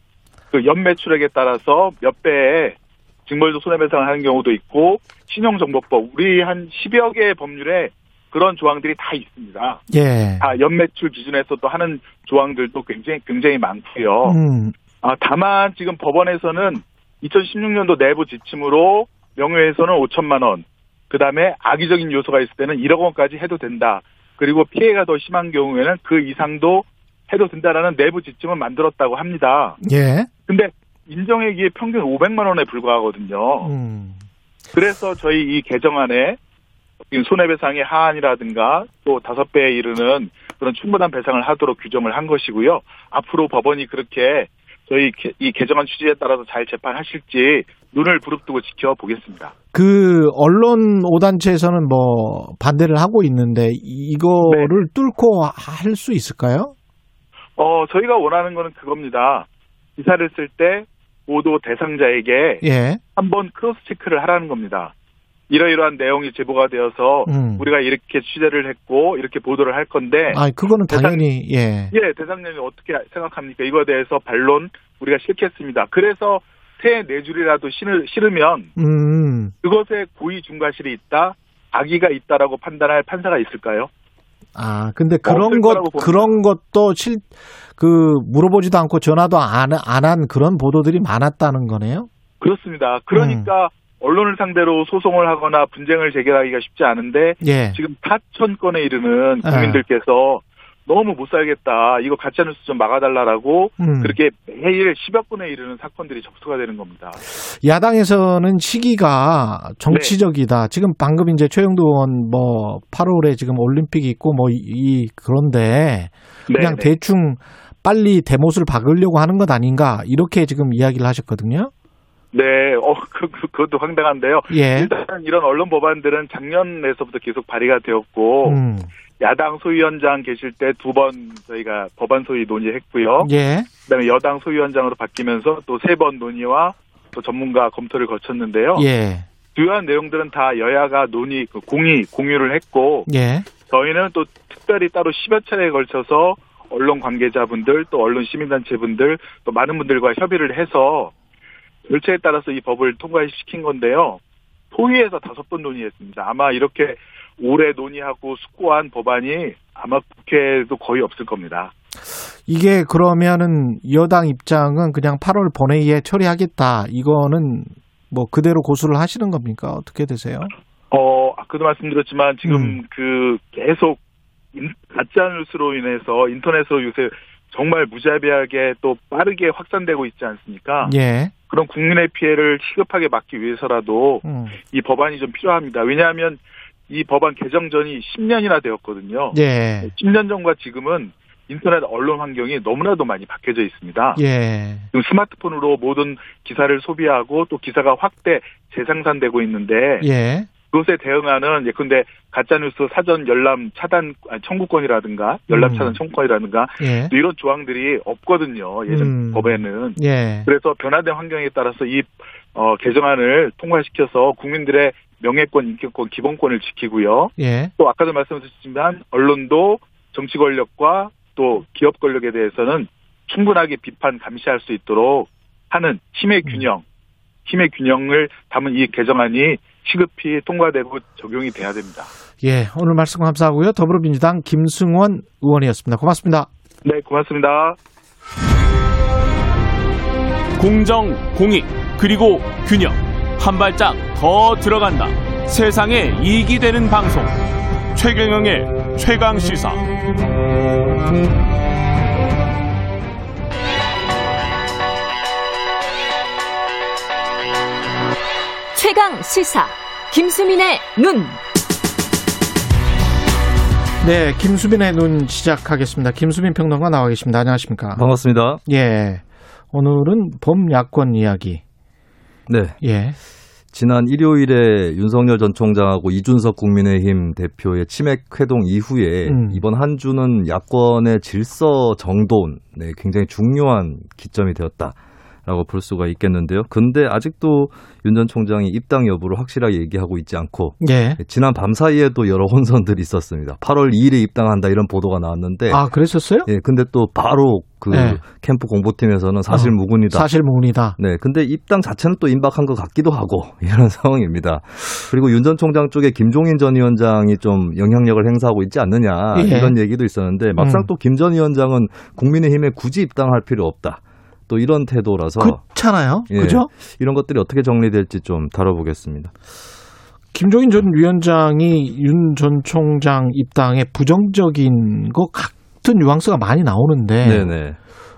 그 연매출액에 따라서 몇 배의 징벌적 손해배상을 하는 경우도 있고 신용정보법 우리 한 10여 개의 법률에 그런 조항들이 다 있습니다. 예. 다 연매출 기준에서 또 하는 조항들도 굉장히 굉장히 많고요. 음. 아, 다만 지금 법원에서는 2016년도 내부 지침으로 명예훼손은 5천만 원, 그 다음에 악의적인 요소가 있을 때는 1억 원까지 해도 된다. 그리고 피해가 더 심한 경우에는 그 이상도 해도 된다라는 내부 지침을 만들었다고 합니다. 예. 근데 인정액이 평균 500만 원에 불과하거든요. 음. 그래서 저희 이 개정안에 손해배상의 하한이라든가 또 다섯 배에 이르는 그런 충분한 배상을 하도록 규정을 한 것이고요. 앞으로 법원이 그렇게 저희 개- 이 개정안 취지에 따라서 잘 재판하실지 눈을 부릅뜨고 지켜보겠습니다. 그 언론 오단체에서는 뭐 반대를 하고 있는데 이거를 네. 뚫고 할 수 있을까요? 어, 저희가 원하는 거는 그겁니다. 기사를 쓸 때 보도 대상자에게 예. 한번 크로스 체크를 하라는 겁니다. 이러이러한 내용이 제보가 되어서 음. 우리가 이렇게 취재를 했고 이렇게 보도를 할 건데 아, 그거는 대상- 당연히 예. 예, 대상님이 어떻게 생각합니까? 이거에 대해서 반론 우리가 싫겠습니다. 그래서 새네 줄이라도 실으, 실으면 음. 그것에 고의 중과실이 있다, 악의가 있다라고 판단할 판사가 있을까요? 아, 근데 그런 것. 그런 것도 실 그 물어보지도 않고 전화도 안 안 한 그런 보도들이 많았다는 거네요. 그렇습니다. 그러니까 언론을 상대로 소송을 하거나 분쟁을 제기하기가 쉽지 않은데 예. 지금 4천 건에 이르는 아. 국민들께서 너무 못 살겠다. 이거 가짜뉴스 좀 막아달라라고 음. 그렇게 매일 10여 건에 이르는 사건들이 접수가 되는 겁니다. 야당에서는 시기가 정치적이다. 지금 방금 이제 최영도 의원 뭐 8월에 지금 올림픽이 있고 뭐 이 그런데 그냥 네, 네. 대충 빨리 대못을 박으려고 하는 것 아닌가 이렇게 지금 이야기를 하셨거든요. 네, 어, *laughs* 그, 그, 그것도 황당한데요. 예. 일단 이런 언론 법안들은 작년에서부터 계속 발의가 되었고 음. 야당 소위원장 계실 때 두 번 저희가 법안 소위 논의했고요. 예. 그다음에 여당 소위원장으로 바뀌면서 또 세 번 논의와 또 전문가 검토를 거쳤는데요. 예. 주요한 내용들은 다 여야가 논의 그 공의 공유를 했고 예. 저희는 또 특별히 따로 10여 차례에 걸쳐서 언론 관계자분들 또 언론 시민단체분들 또 많은 분들과 협의를 해서 절차에 따라서 이 법을 통과시킨 건데요. 토의에서 다섯 번 논의했습니다. 아마 이렇게 오래 논의하고 숙고한 법안이 아마 국회에도 거의 없을 겁니다. 이게 그러면은 여당 입장은 그냥 8월 본회의에 처리하겠다. 이거는 뭐 그대로 고수를 하시는 겁니까? 어떻게 되세요? 어, 아까도 말씀드렸지만 지금 음. 그 계속 인- 가짜 뉴스로 인해서 인터넷으로 요새 정말 무자비하게 또 빠르게 확산되고 있지 않습니까? 예. 그런 국민의 피해를 시급하게 막기 위해서라도 음. 이 법안이 좀 필요합니다. 왜냐하면 이 법안 개정 전이 10년이나 되었거든요. 예. 10년 전과 지금은 인터넷 언론 환경이 너무나도 많이 바뀌어져 있습니다. 예. 지금 스마트폰으로 모든 기사를 소비하고 또 기사가 확대 재생산되고 있는데 예. 그것에 대응하는 예컨대 가짜뉴스 사전 열람 차단 아니, 청구권이라든가 열람 음. 차단 청구권이라든가 예. 또 이런 조항들이 없거든요. 예전 음. 법에는. 예. 그래서 변화된 환경에 따라서 이 어, 개정안을 통과시켜서 국민들의 명예권, 인격권, 기본권을 지키고요. 예. 또 아까도 말씀드렸지만 언론도 정치 권력과 또 기업 권력에 대해서는 충분하게 비판 감시할 수 있도록 하는 힘의 균형, 힘의 균형을 담은 이 개정안이 시급히 통과되고 적용이 돼야 됩니다. 예. 오늘 말씀 감사하고요. 더불어민주당 김승원 의원이었습니다. 고맙습니다. 네, 고맙습니다. 공정, 공익, 그리고 균형. 한 발짝 더 들어간다. 세상에 이익이 되는 방송. 최경영의 최강 시사. 최강 시사 김수민의 눈. 네. 김수빈의 눈 시작하겠습니다. 김수빈 평론가 나와 계십니다. 안녕하십니까. 반갑습니다. 예. 오늘은 범야권 이야기. 네. 예. 지난 일요일에 윤석열 전 총장하고 이준석 국민의힘 대표의 치맥 회동 이후에 음. 이번 한 주는 야권의 질서 정돈, 네, 굉장히 중요한 기점이 되었다. 라고 볼 수가 있겠는데요. 근데 아직도 윤 전 총장이 입당 여부를 확실하게 얘기하고 있지 않고 예. 지난 밤 사이에도 여러 혼선들이 있었습니다. 8월 2일에 입당한다 이런 보도가 나왔는데 아, 그랬었어요? 예, 근데 또 바로 그 네. 캠프 공보팀에서는 사실 어, 무근이다. 사실 무근이다. 네, 근데 입당 자체는 또 임박한 것 같기도 하고 *laughs* 이런 상황입니다. 그리고 윤 전 총장 쪽에 김종인 전 위원장이 좀 영향력을 행사하고 있지 않느냐 예. 이런 얘기도 있었는데 막상 음. 또김 전 위원장은 국민의힘에 굳이 입당할 필요 없다. 또 이런 태도라서 그렇잖아요. 예, 그죠? 이런 것들이 어떻게 정리될지 좀 다뤄보겠습니다. 김종인 전 위원장이 윤 전 총장 입당에 부정적인 것 같은 뉘앙스가 많이 나오는데 네네.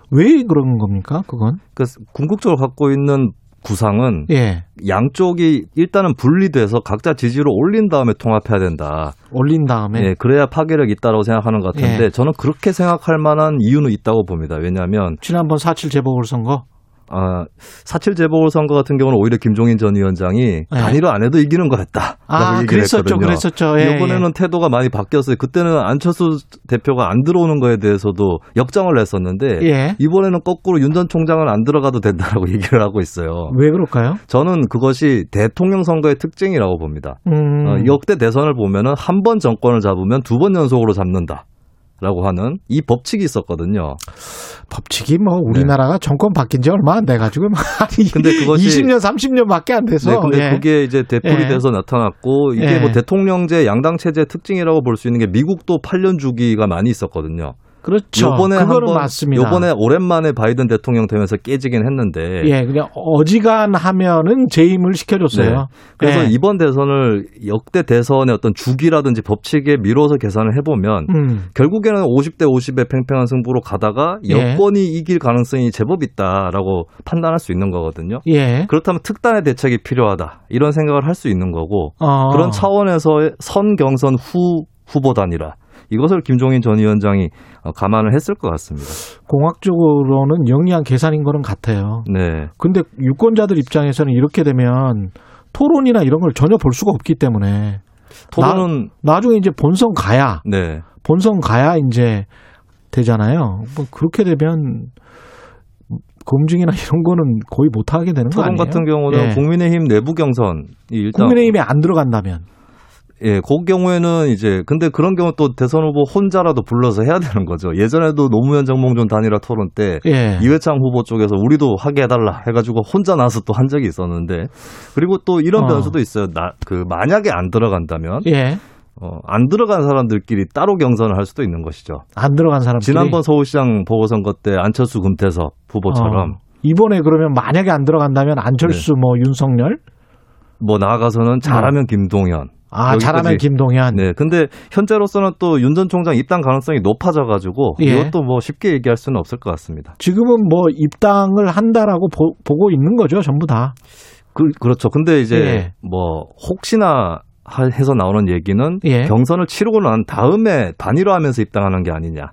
왜 그런 겁니까? 그건? 그 궁극적으로 갖고 있는 구상은 예. 양쪽이 일단은 분리돼서 각자 지지를 올린 다음에 통합해야 된다. 올린 다음에 예, 그래야 파괴력이 있다고 생각하는 것 같은데 예. 저는 그렇게 생각할 만한 이유는 있다고 봅니다. 왜냐하면 지난번 4.7 재보궐선거 아, 4.7 재보궐선거 같은 경우는 오히려 김종인 전 위원장이 단일화 안 해도 이기는 거였다. 예. 아, 그랬었죠, 그랬었죠. 예, 이번에는 태도가 많이 바뀌었어요. 그때는 안철수 대표가 안 들어오는 거에 대해서도 역정을 냈었는데 예. 이번에는 거꾸로 윤 전 총장은 안 들어가도 된다라고 *laughs* 얘기를 하고 있어요. 왜 그럴까요? 저는 그것이 대통령 선거의 특징이라고 봅니다. 음. 어, 역대 대선을 보면은 한 번 정권을 잡으면 두 번 연속으로 잡는다. 라고 하는 이 법칙이 있었거든요. 법칙이 뭐 우리나라가 정권 바뀐 지 얼마 안 돼가지고 뭐 *laughs* 아니 네. 근데 그것이 20년 30년밖에 안 돼서 네, 근데 예. 그게 이제 대풀이 예. 돼서 나타났고 이게 예. 뭐 대통령제 양당 체제 특징이라고 볼 수 있는 게 미국도 8년 주기가 많이 있었거든요. 그렇죠. 요번에 그거는 한번 맞습니다. 요번에 오랜만에 바이든 대통령 되면서 깨지긴 했는데 예, 그냥 어지간하면은 재임을 시켜줬어요. 네. 그래서 예. 이번 대선을 역대 대선의 어떤 주기라든지 법칙에 미뤄서 계산을 해보면 음. 결국에는 50대 50의 팽팽한 승부로 가다가 예. 여권이 이길 가능성이 제법 있다라고 판단할 수 있는 거거든요. 예. 그렇다면 특단의 대책이 필요하다 이런 생각을 할 수 있는 거고 어. 그런 차원에서의 선 경선 후 후보 단위라 이것을 김종인 전 위원장이 어, 감안을 했을 것 같습니다. 공학적으로는 영리한 계산인 거는 같아요. 네. 근데 유권자들 입장에서는 이렇게 되면 토론이나 이런 걸 전혀 볼 수가 없기 때문에 토론은 나, 나중에 이제 본선 가야 네. 본선 가야 이제 되잖아요. 뭐 그렇게 되면 검증이나 이런 거는 거의 못 하게 되는 거 토론 아니에요? 같은 경우는 예. 국민의힘 내부 경선이 일단 국민의힘에 안 들어간다면 예, 그 경우에는 이제 근데 그런 경우 또 대선 후보 혼자라도 불러서 해야 되는 거죠. 예전에도 노무현 정몽준 단일화 토론 때 예. 이회창 후보 쪽에서 우리도 하게 해달라 해가지고 혼자 나서 또 한 적이 있었는데 그리고 또 이런 어. 변수도 있어요. 나 그 만약에 안 들어간다면 예. 어, 안 들어간 사람들끼리 따로 경선을 할 수도 있는 것이죠. 안 들어간 사람들이 지난번 서울시장 보궐선거 때 안철수 금태섭 후보처럼 어. 이번에 그러면 만약에 안 들어간다면 안철수 뭐 윤석열 뭐 나아가서는 잘하면 김동연 아. 잘하면 김동연 네, 근데 현재로서는 또 윤 전 총장 입당 가능성이 높아져 가지고 예. 이것도 뭐 쉽게 얘기할 수는 없을 것 같습니다. 지금은 뭐 입당을 한다라고 보, 고 있는 거죠 전부 다 그, 그렇죠. 근데 이제 예. 뭐 혹시나 하- 해서 나오는 얘기는 예. 경선을 치르고 난 다음에 단일화하면서 입당하는 게 아니냐.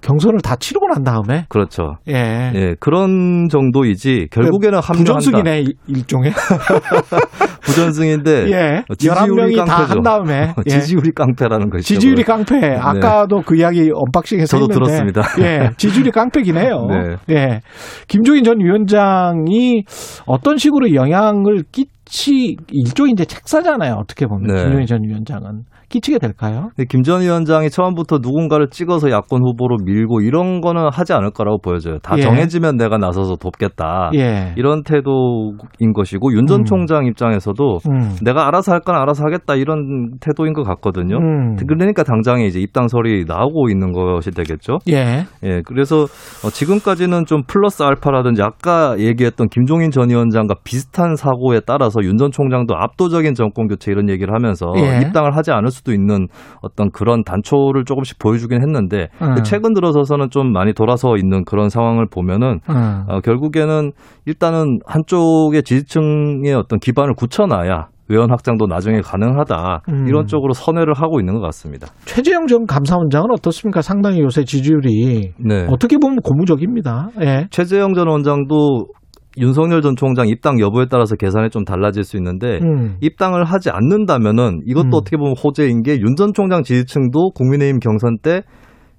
경선을 다 치르고 난 다음에 그렇죠. 예. 예, 그런 정도이지 결국에는 합류한다. 부전승이네 일- 일종의. *laughs* 부전승인데 *laughs* 예. 어, 지지율이 11명이 다 깡패죠. 한 다음에 예. 지지율이 깡패라는 것이죠. 지지율이 깡패. 아까도 그 이야기 언박싱에서 저도 했는데 들었습니다. 예, 지지율이 깡패긴 해요. *laughs* 네. 예. 김종인 전 위원장이 어떤 식으로 영향을 끼 치 일종의 이제 책사잖아요. 어떻게 보면 네. 김종인 전 위원장은 끼치게 될까요? 김 전 위원장이 처음부터 누군가를 찍어서 야권 후보로 밀고 이런 거는 하지 않을 거라고 보여져요. 다 예. 정해지면 내가 나서서 돕겠다. 예. 이런 태도인 것이고 윤전 음. 총장 입장에서도 음. 내가 알아서 할 건 알아서 하겠다 이런 태도인 것 같거든요. 음. 그러니까 당장에 이제 입당설이 나오고 있는 것이 되겠죠. 예. 예, 그래서 어, 지금까지는 좀 플러스 알파라든지 아까 얘기했던 김종인 전 위원장과 비슷한 사고에 따라서 윤 전 총장도 압도적인 정권 교체 이런 얘기를 하면서 예. 입당을 하지 않을 수도 있는 어떤 그런 단초를 조금씩 보여주긴 했는데 음. 최근 들어서서는 좀 많이 돌아서 있는 그런 상황을 보면은 음. 어, 결국에는 일단은 한쪽의 지지층의 어떤 기반을 굳혀놔야 의원 확장도 나중에 가능하다 음. 이런 쪽으로 선회를 하고 있는 것 같습니다. 최재형 전 감사원장은 어떻습니까? 상당히 요새 지지율이 네. 어떻게 보면 고무적입니다. 예. 최재형 전 원장도 윤석열 전 총장 입당 여부에 따라서 계산이 좀 달라질 수 있는데 음. 입당을 하지 않는다면은 이것도 음. 어떻게 보면 호재인 게 윤 전 총장 지지층도 국민의힘 경선 때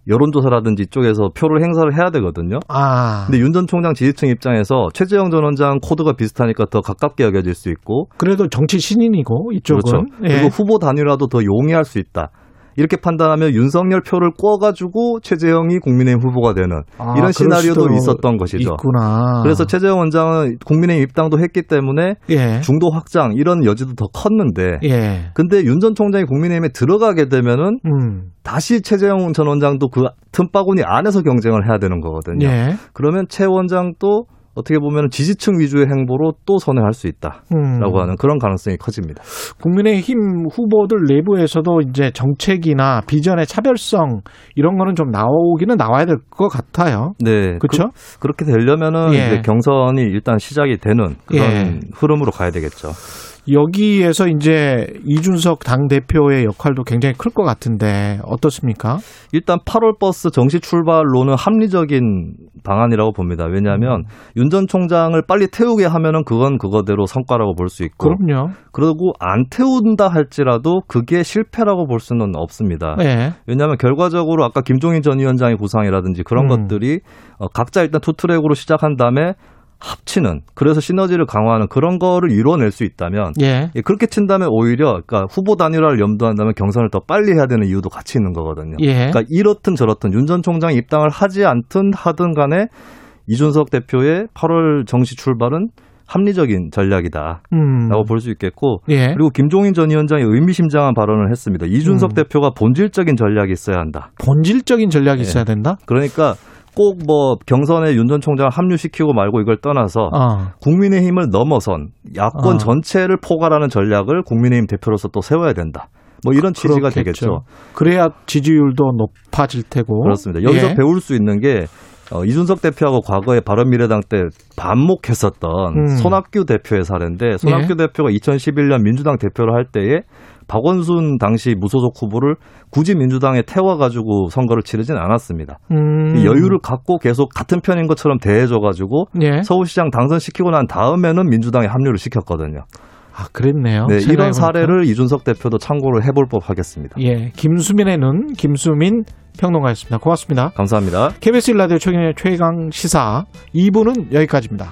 여론조사라든지 이쪽에서 표를 행사를 해야 되거든요. 아. 근데 윤 전 총장 지지층 입장에서 최재형 전 원장 코드가 비슷하니까 더 가깝게 여겨질 수 있고 그래도 정치 신인이고 이쪽은 그렇죠. 예. 그리고 후보 단위라도 더 용이할 수 있다. 이렇게 판단하면 윤석열 표를 꿔가지고 최재형이 국민의힘 후보가 되는 아, 이런 시나리오도 있었던 것이죠. 있구나. 그래서 최재형 원장은 국민의힘 입당도 했기 때문에 예. 중도 확장 이런 여지도 더 컸는데 예. 근데 윤 전 총장이 국민의힘에 들어가게 되면은 음. 다시 최재형 전 원장도 그 틈바구니 안에서 경쟁을 해야 되는 거거든요. 예. 그러면 최 원장도 어떻게 보면 지지층 위주의 행보로 또 선회할 수 있다라고 음. 하는 그런 가능성이 커집니다. 국민의힘 후보들 내부에서도 이제 정책이나 비전의 차별성 이런 거는 좀 나오기는 나와야 될 것 같아요. 네, 그렇죠? 그, 렇게 되려면은 예. 이제 경선이 일단 시작이 되는 그런 예. 흐름으로 가야 되겠죠. 여기에서 이제 이준석 당 대표의 역할도 굉장히 클 것 같은데 어떻습니까? 일단 8월 버스 정시 출발로는 합리적인 방안이라고 봅니다. 왜냐하면 윤 전 총장을 빨리 태우게 하면은 그건 그거대로 성과라고 볼 수 있고 그럼요. 그리고 안 태운다 할지라도 그게 실패라고 볼 수는 없습니다. 예. 왜냐하면 결과적으로 아까 김종인 전 위원장의 구상이라든지 그런 음. 것들이 어, 각자 일단 two-track으로 시작한 다음에 합치는 그래서 시너지를 강화하는 그런 거를 이뤄낼 수 있다면 예. 예, 그렇게 친다면 오히려 그러니까 후보 단일화를 염두한다면 경선을 더 빨리 해야 되는 이유도 같이 있는 거거든요. 예. 그러니까 이렇든 저렇든 윤 전 총장이 입당을 하지 않든 하든 간에 이준석 대표의 8월 정시 출발은 합리적인 전략이다라고 음. 볼수 있겠고 예. 그리고 김종인 전 위원장이 의미심장한 발언을 했습니다. 이준석 음. 대표가 본질적인 전략이 있어야 한다. 본질적인 전략이 예. 있어야 된다. 그러니까 꼭 뭐 경선에 윤 전 총장을 합류시키고 말고 이걸 떠나서 어. 국민의힘을 넘어선 야권 어. 전체를 포괄하는 전략을 국민의힘 대표로서 또 세워야 된다. 뭐 이런 취지가 그렇겠죠. 되겠죠. 그래야 지지율도 높아질 테고. 그렇습니다. 여기서 예. 배울 수 있는 게 어, 이준석 대표하고 과거에 바른미래당 때 반목했었던 음. 손학규 대표의 사례인데 손학규 예. 대표가 2011년 민주당 대표를 할 때에 박원순 당시 무소속 후보를 굳이 민주당에 태워가지고 선거를 치르진 않았습니다. 음. 이 여유를 갖고 계속 같은 편인 것처럼 대해줘가지고 예. 서울시장 당선시키고 난 다음에는 민주당에 합류를 시켰거든요. 아, 그랬네요. 네. 이런 사례를 이준석 대표도 참고를 해볼 법 하겠습니다. 예. 김수민의 눈, 김수민 평론가였습니다. 고맙습니다. 감사합니다. KBS 일라디오 최경의 최강 시사 2부는 여기까지입니다.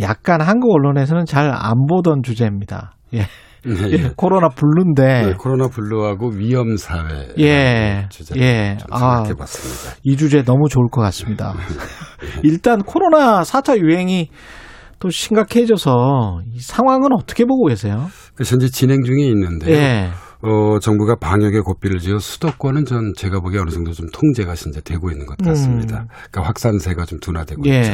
약간 한국 언론에서는 잘 안 보던 주제입니다. 예. 네, 예, 예. 코로나 블루인데 네, 코로나 블루하고 위험 사회 예, 예, 아, 생각해봤습니다. 이 주제 너무 좋을 것 같습니다. *laughs* 일단 코로나 4차 유행이 또 심각해져서 이 상황은 어떻게 보고 계세요? 그래서 현재 진행 중에 있는데요. 예. 어, 정부가 방역에 고삐를 지어 수도권은 전 제가 보기에 어느 정도 좀 통제가 이제 되고 있는 것 같습니다. 음. 그러니까 확산세가 좀 둔화되고 예. 있죠.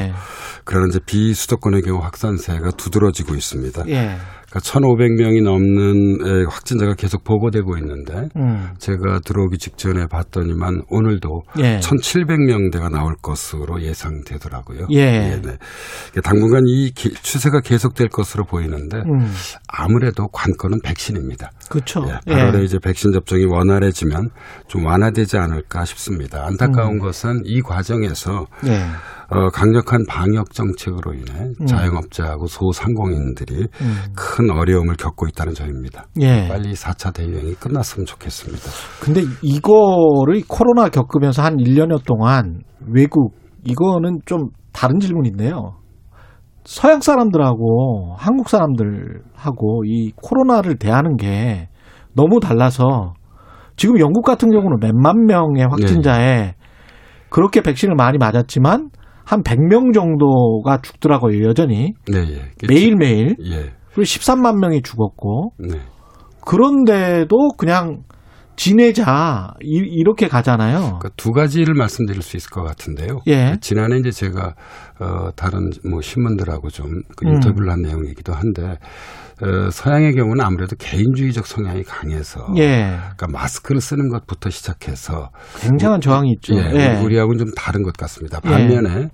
그러나 이제 비수도권의 경우 확산세가 두드러지고 있습니다. 예. 그러니까 1,500명이 넘는 에, 확진자가 계속 보고되고 있는데 음. 제가 들어오기 직전에 봤더니만 오늘도 예. 1,700명대가 나올 것으로 예상되더라고요. 예. 네. 그러니까 당분간 이 기- 추세가 계속될 것으로 보이는데 음. 아무래도 관건은 백신입니다. 그렇죠. 예, 8월에 이제 백신 접종이 원활해지면 좀 완화되지 않을까 싶습니다. 안타까운 음. 것은 이 과정에서 예. 어, 강력한 방역 정책으로 인해 음. 자영업자하고 소상공인들이 음. 큰 어려움을 겪고 있다는 점입니다. 예. 빨리 4차 대유행이 끝났으면 좋겠습니다. 근데 이거를 코로나 겪으면서 한 1년여 동안 외국 이거는 좀 다른 질문인데요. 서양 사람들하고 한국 사람들하고 이 코로나를 대하는 게 너무 달라서 지금 영국 같은 경우는 몇만 명의 확진자에 그렇게 백신을 많이 맞았지만 한 100명 정도가 죽더라고요, 여전히. 네, 예. 매일매일. 예. 그리고 13만 명이 죽었고. 네. 그런데도 그냥 지내자 이, 렇게 가잖아요. 그러니까 두 가지를 말씀드릴 수 있을 것 같은데요. 예. 지난해 이제 제가 어 다른 뭐 신문들하고 좀그 음. 인터뷰를 한 내용이기도 한데 어 서양의 경우는 아무래도 개인주의적 성향이 강해서 예. 그러니까 마스크를 쓰는 것부터 시작해서 굉장한 저항이 있죠. 예, 예. 우리하고는 좀 다른 것 같습니다. 예. 반면에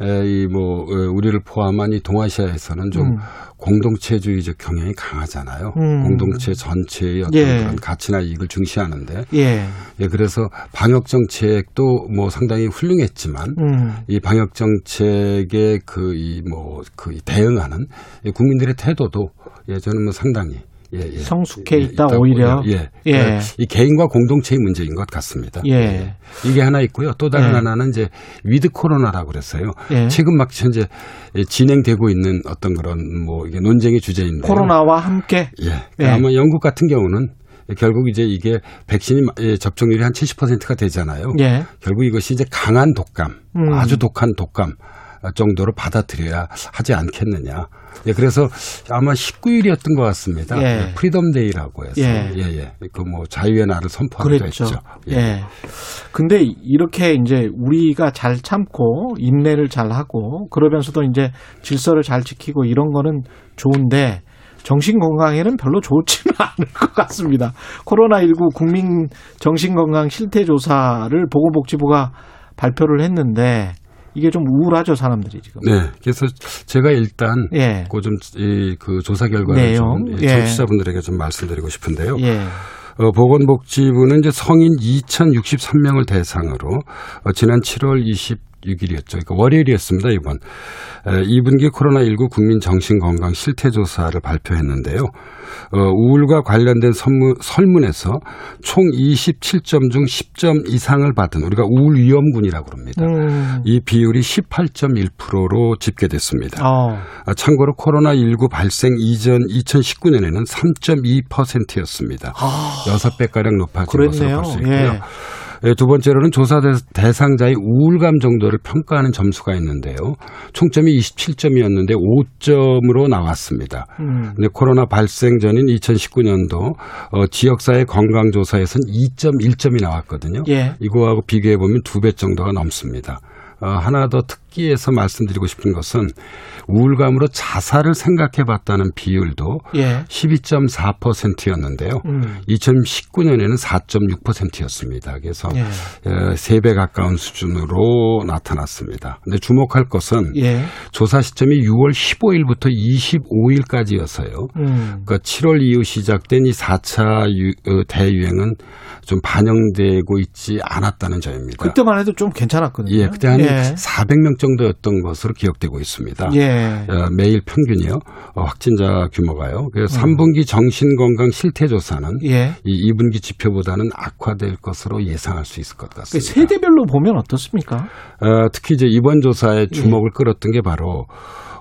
이뭐 우리를 포함한 이 동아시아에서는 좀 음. 공동체주의적 경향이 강하잖아요. 음. 공동체 전체의 어떤 예. 그런 가치나 이익을 중시하는데 예. 예, 그래서 방역 정책도 뭐 상당히 훌륭했지만 음. 이 방역 정책에 그이뭐그 대응하는 이 국민들의 태도도 예, 저는 뭐 상당히 예, 예. 성숙해 예, 있다, 있다고 오히려. 예. 예. 그러니까 이 개인과 공동체의 문제인 것 같습니다. 예. 이게 하나 있고요. 또 다른 예. 하나는 이제 with 코로나라고 그랬어요. 예. 최근 막 현재 진행되고 있는 어떤 그런 뭐 이게 논쟁의 주제인데 코로나와 함께. 예. 예. 아마 영국 같은 경우는 결국 이제 이게 백신이 예, 접종률이 한 70%가 되잖아요. 예. 결국 이것이 이제 강한 독감, 음. 아주 독한 독감 정도로 받아들여야 하지 않겠느냐. 예, 그래서 아마 19일이었던 것 같습니다. 예. Freedom Day라고 해서 예. 예, 예. 그뭐 자유의 날을 선포하기도 그랬죠. 했죠. 예. 근데 이렇게 이제 우리가 잘 참고 인내를 잘 하고 그러면서도 이제 질서를 잘 지키고 이런 거는 좋은데 정신 건강에는 별로 좋지는 *laughs* 않을 것 같습니다. 코로나19 국민 정신 건강 실태 조사를 보건복지부가 발표를 했는데 이게 좀 우울하죠, 사람들이 지금. 네. 그래서 제가 일단 예. 그좀그 조사 결과를 내용. 좀 예. 청취자분들에게 좀 말씀드리고 싶은데요. 예. 어, 보건복지부는 이제 성인 2,063명을 대상으로 어, 지난 7월 26일이었죠. 그러니까 월요일이었습니다, 이번. 에, 2분기 코로나19 국민 정신건강 실태조사를 발표했는데요. 어, 우울과 관련된 선문, 설문 에서 총 27점 중 10점 이상을 받은 우리가 우울 위험군이라고 그럽니다. 음. 이 비율이 18.1%로 집계됐습니다. 어. 아, 참고로 코로나19 발생 이전 2019년에는 3.2%였습니다. 여섯 배가량 높아진 것으로 그랬네요. 볼수 있고요. 예. 예, 두 번째로는 조사 대- 대상자의 우울감 정도를 평가하는 점수가 있는데요. 총점이 27점이었는데 5점으로 나왔습니다. 음. 근데 코로나 발생 전인 2019년도 어, 지역사회 건강조사에서는 2.1점이 나왔거든요. 예. 이거하고 비교해 보면 두 배 정도가 넘습니다. 어, 하나 더 특 기해서 말씀드리고 싶은 것은 우울감으로 자살을 생각해 봤다는 비율도 예. 12.4%였는데요. 음. 2019년에는 4.6%였습니다. 그래서 예. 세배 가까운 수준으로 나타났습니다. 근데 주목할 것은 예. 조사 시점이 6월 15일부터 25일까지여서요. 음. 그러니까 7월 이후 시작된 이 4차 유, 어, 대유행은 좀 반영되고 있지 않았다는 점입니다. 그때만 해도 좀 괜찮았거든요. 예, 그때 한 예. 400명 정도였던 것으로 기억되고 있습니다. 예. 어, 매일 평균이요. 어, 확진자 규모가요. 그래서 음. 3분기 정신건강 실태조사는 예. 이 2분기 지표보다는 악화될 것으로 예상할 수 있을 것그 같습니다. 세대별로 보면 어떻습니까? 어, 특히 이제 이번 조사에 주목을 끌었던 게 바로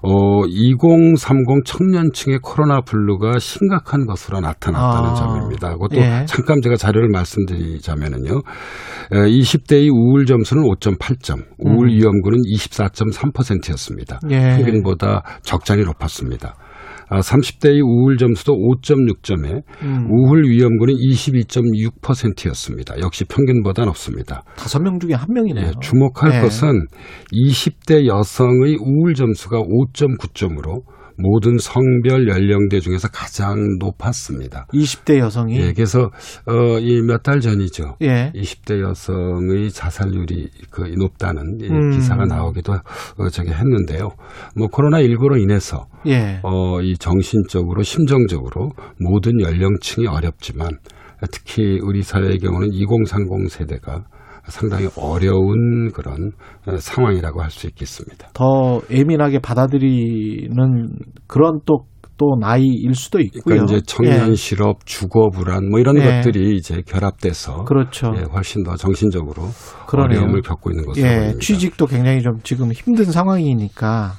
어, 2030 청년층의 코로나 블루가 심각한 것으로 나타났다는 아. 점입니다. 그것도 예. 잠깐 제가 자료를 말씀드리자면은요. 20대의 우울 점수는 5.8점, 우울 음. 위험군은 24.3%였습니다. 예. 평균보다 적잖이 높았습니다. 아, 30대의 우울 점수도 5.6점에 음. 우울 위험군은 22.6%였습니다. 역시 평균보다 높습니다. 다섯 명 중에 한 명이네요. 예, 주목할 예. 것은 20대 여성의 우울 점수가 5.9점으로 모든 성별 연령대 중에서 가장 높았습니다. 20대 여성이 예, 그래서 어, 이 몇 달 전이죠. 예. 20대 여성의 자살률이 그 높다는 이 음. 기사가 나오기도 어, 저기 했는데요. 뭐 코로나 19로 인해서 예. 어, 이 정신적으로 심정적으로 모든 연령층이 어렵지만 특히 우리 사회의 경우는 2030 세대가 상당히 어려운 그런 어, 상황이라고 할 수 있겠습니다. 더 예민하게 받아들이는 그런 또, 또 나이일 수도 있고요. 그러니까 이제 청년 예. 실업, 주거 불안 뭐 이런 예. 것들이 이제 결합돼서 그렇죠. 예, 훨씬 더 정신적으로 그러네요. 어려움을 겪고 있는 것으로 예, 보입니다. 취직도 굉장히 좀 지금 힘든 상황이니까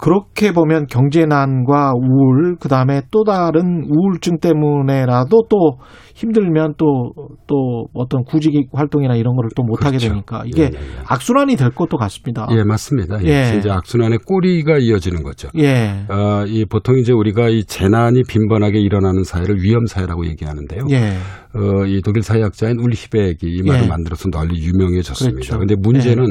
그렇게 보면 경제난과 우울, 그 다음에 또 다른 우울증 때문에라도 또 힘들면 또, 또 어떤 구직 활동이나 이런 거를 또 못하게 그렇죠. 되니까 이게 예, 예, 예. 악순환이 될 것도 같습니다. 예, 맞습니다. 예. 예. 이제 악순환의 꼬리가 이어지는 거죠. 예. 어, 이 보통 이제 우리가 이 재난이 빈번하게 일어나는 사회를 위험 사회라고 얘기하는데요. 예. 어, 이 독일 사회학자인 울리히베기 이 말을 예. 만들어서 널리 유명해졌습니다. 그렇죠. 그런데 문제는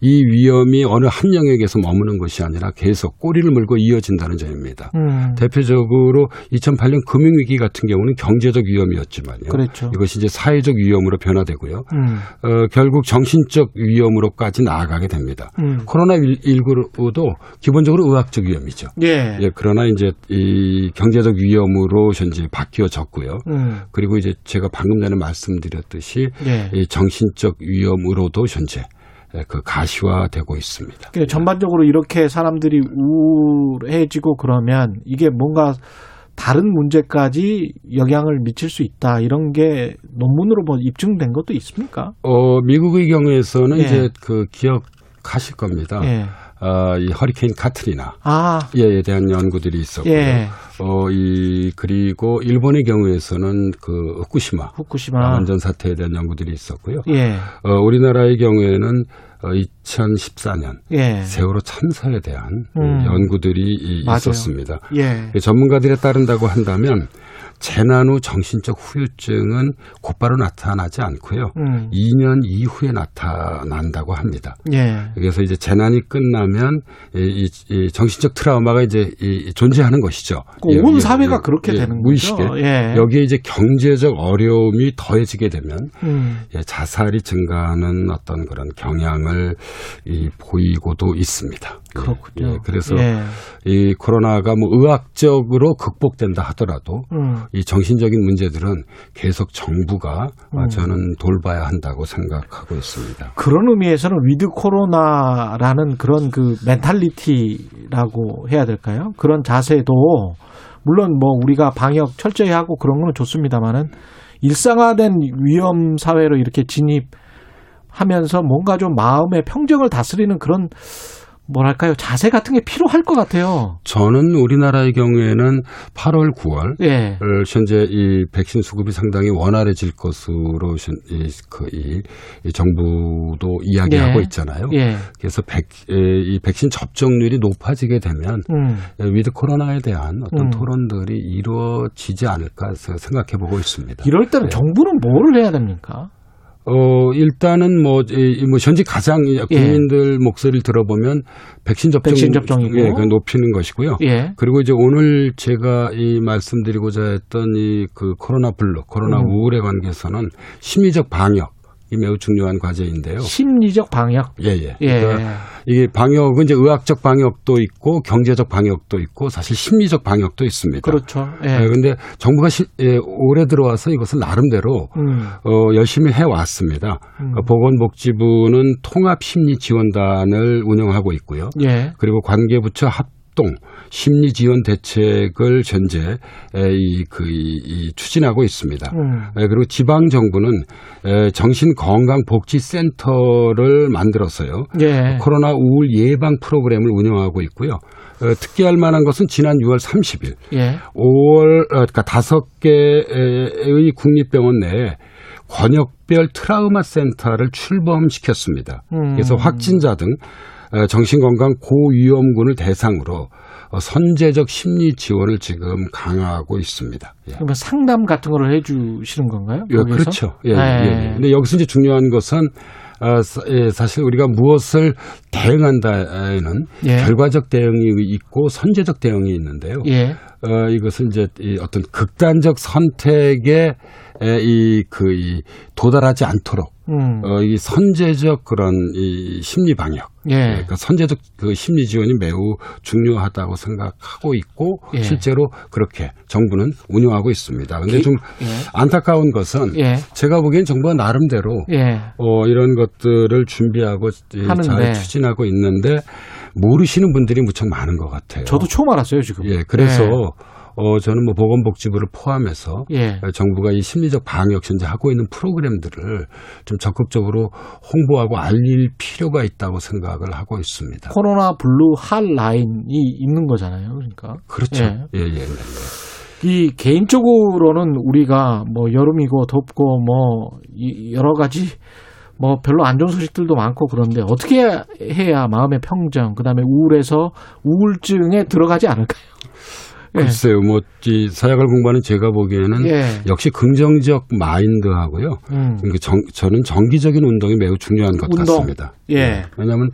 이 위험이 어느 한 영역에서 머무는 것이 아니라 계속 꼬리를 물고 이어진다는 점입니다. 음. 대표적으로 2008년 금융위기 같은 경우는 경제적 위험이었지만요. 그렇죠. 이것이 이제 사회적 위험으로 변화되고요. 음. 어, 결국 정신적 위험으로까지 나아가게 됩니다. 음. 코로나19도 기본적으로 의학적 위험이죠. 예. 예, 그러나 이제 이 경제적 위험으로 현재 바뀌어졌고요. 음. 그리고 이제 제가 방금 전에 말씀드렸듯이 예. 이 정신적 위험으로도 현재 예, 그 가시화되고 있습니다. 그러니까 전반적으로 이렇게 사람들이 우울해지고 그러면 이게 뭔가 다른 문제까지 영향을 미칠 수 있다 이런 게 논문으로 뭐 입증된 것도 있습니까? 어, 미국의 경우에서는 예. 이제 그 기억하실 겁니다. 예. 아, 이 허리케인 카트리나 아, 에 대한 연구들이 있었고요. 예. 어, 이 그리고 일본의 경우에서는 그 후쿠시마 후쿠시마. 원전 사태에 대한 연구들이 있었고요. 예. 어, 우리나라의 경우에는 어, 2014년 예. 세월호 참사에 대한 음. 연구들이 이- 맞아요. 있었습니다. 예. 전문가들에 따른다고 한다면 재난 후 정신적 후유증은 곧바로 나타나지 않고요. 음. 2년 이후에 나타난다고 합니다. 예. 그래서 이제 재난이 끝나면 이, 이- 이 정신적 트라우마가 이제 이- 존재하는 것이죠. 그온 예, 예, 사회가 예, 그렇게 예, 되는 무의식에 거죠. 예. 여기에 이제 경제적 어려움이 더해지게 되면 음. 예, 자살이 증가하는 어떤 그런 경향을 이, 보이고도 있습니다. 예, 그렇군요. 예, 그래서 예. 이 코로나가 뭐 의학적으로 극복된다 하더라도 음. 이 정신적인 문제들은 계속 정부가 아, 음. 저는 돌봐야 한다고 생각하고 있습니다. 그런 의미에서는 with 코로나라는 그런 그 mentality라고 해야 될까요? 그런 자세도 물론 뭐 우리가 방역 철저히 하고 그런 건 좋습니다만은 일상화된 위험 사회로 이렇게 진입하면서 뭔가 좀 마음의 평정을 다스리는 그런 뭐랄까요 자세 같은 게 필요할 것 같아요. 저는 우리나라의 경우에는 8월, 9월 예. 을 현재 이 백신 수급이 상당히 원활해질 것으로 현- 이, 그, 이, 이 정부도 이야기하고 예. 있잖아요. 예. 그래서 백, 에, 이 백신 접종률이 높아지게 되면 음. 에, with 코로나에 대한 어떤 음. 토론들이 이루어지지 않을까 생각해 보고 있습니다. 이럴 때는 예. 정부는 뭐를 해야 됩니까? 어, 일단은 뭐, 이, 뭐, 현재 가장 이 국민들 목소리를 들어보면 백신 접종. 예. 백신 접종이고. 예, 그 높이는 것이고요. 예. 그리고 이제 오늘 제가 이 말씀드리고자 했던 이 그 코로나 blue, 코로나 음. 우울에 관계해서는 심리적 방역. 이 매우 중요한 과제인데요. 심리적 방역. 예, 예. 예. 그러니까 이게 방역은 이제 의학적 방역도 있고 경제적 방역도 있고 사실 심리적 방역도 있습니다. 그렇죠. 예. 예, 근데 정부가 시, 예, 올해 들어와서 이것을 나름대로 음. 어, 열심히 해 왔습니다. 음. 어, 보건복지부는 통합 심리 지원단을 운영하고 있고요. 예. 그리고 관계부처 합 합동 심리 지원 대책을 현재 이그 이, 이 추진하고 있습니다. 음. 에, 그리고 지방 정부는 에, 정신 건강 복지 센터를 만들었어요. 예. 코로나 우울 예방 프로그램을 운영하고 있고요. 어, 특기할 만한 것은 지난 6월 30일 예. 5월 어, 그러니까 다섯 개의 국립병원 내에 권역별 트라우마 센터를 출범시켰습니다. 음. 그래서 확진자 등 어, 정신건강 고위험군을 대상으로 어, 선제적 심리 지원을 지금 강화하고 있습니다. 예. 그러면 상담 같은 거를 해주시는 건가요? 예? 그렇죠. 예, 네. 예, 예. 근데 여기서 이제 중요한 것은 아, 사- 예, 사실 우리가 무엇을 대응한다에는 예. 결과적 대응이 있고 선제적 대응이 있는데요. 예. 어, 이것은 이제 이 어떤 극단적 선택에 에, 이, 그, 이, 도달하지 않도록, 음. 어, 이 선제적 그런 이 심리 방역. 예. 그러니까 선제적 그 심리 지원이 매우 중요하다고 생각하고 있고, 예. 실제로 그렇게 정부는 운영하고 있습니다. 근데 기- 좀 예. 안타까운 것은 예. 제가 보기엔 정부가 나름대로 예. 어, 이런 것들을 준비하고 하는데. 잘 추진하고 있는데 모르시는 분들이 무척 많은 것 같아요. 저도 처음 알았어요, 지금. 예, 그래서 예. 어, 저는 뭐 보건복지부를 포함해서 예. 정부가 이 심리적 방역 현재 하고 있는 프로그램들을 좀 적극적으로 홍보하고 알릴 필요가 있다고 생각을 하고 있습니다. 코로나 blue 핫라인이 있는 거잖아요. 그러니까. 그렇죠. 예. 예, 예. 예. 이 개인적으로는 우리가 뭐 여름이고 덥고 뭐 이- 여러 가지 뭐 별로 안 좋은 소식들도 많고 그런데 어떻게 해야 마음의 평정 그다음에 우울에서 우울증에 들어가지 않을까요? 예. 글쎄요, 뭐, 이 사회학을 공부하는 제가 보기에는 예. 역시 긍정적 마인드하고요. 음. 그 정, 저는 정기적인 운동이 매우 중요한 것 운동. 같습니다. 예. 왜냐하면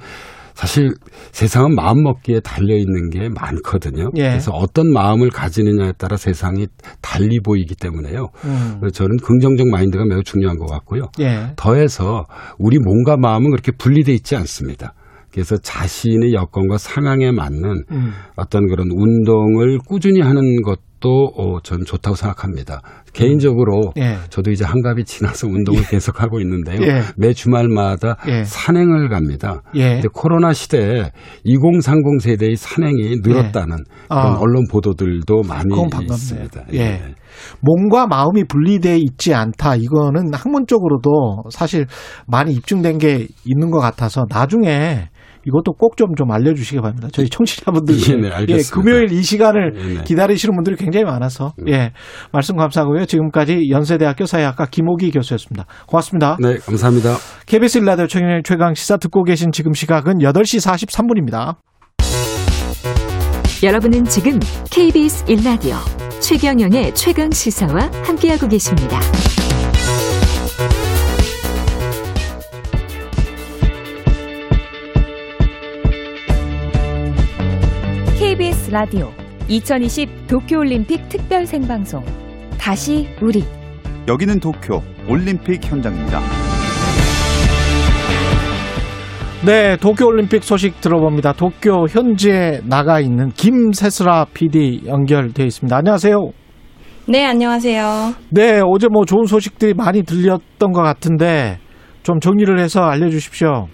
사실 세상은 마음 먹기에 달려 있는 게 많거든요. 예. 그래서 어떤 마음을 가지느냐에 따라 세상이 달리 보이기 때문에요. 음. 그래서 저는 긍정적 마인드가 매우 중요한 것 같고요. 예. 더해서 우리 몸과 마음은 그렇게 분리돼 있지 않습니다. 그래서 자신의 여건과 상황에 맞는 음. 어떤 그런 운동을 꾸준히 하는 것도 어, 저는 좋다고 생각합니다. 개인적으로 예. 저도 이제 한갑이 지나서 운동을 *laughs* 계속 하고 있는데요. 예. 매 주말마다 예. 산행을 갑니다. 예. 근데 코로나 시대에 2030 세대의 산행이 늘었다는 아. 그런 언론 보도들도 많이. 있습니다. 예. 몸과 마음이 분리돼 있지 않다. 이거는 학문적으로도 사실 많이 입증된 게 있는 것 같아서 나중에 이것도 꼭좀좀 알려주시기 바랍니다. 저희 청취자분들 예, 네, 알겠습니다. 금요일 이 시간을 예, 네. 기다리시는 분들이 굉장히 많아서 예 말씀 감사하고요. 지금까지 연세대학교 사회학과 김호기 교수였습니다. 고맙습니다. 네, 감사합니다. KBS 일라디오 최경영 최강 시사 듣고 계신 지금 시각은 8시 43분입니다. 여러분은 지금 KBS 1라디오 최경영의 최강 시사와 함께하고 계십니다. KBS 라디오 2020 도쿄올림픽 특별 생방송 다시 우리 여기는 도쿄 올림픽 현장입니다. 네, 도쿄올림픽 소식 들어봅니다. 도쿄 현지에 나가 있는 김세슬아 PD 연결돼 있습니다. 안녕하세요. 네, 안녕하세요. 네, 어제 뭐 좋은 소식들이 많이 들렸던 것 같은데 좀 정리를 해서 알려주십시오.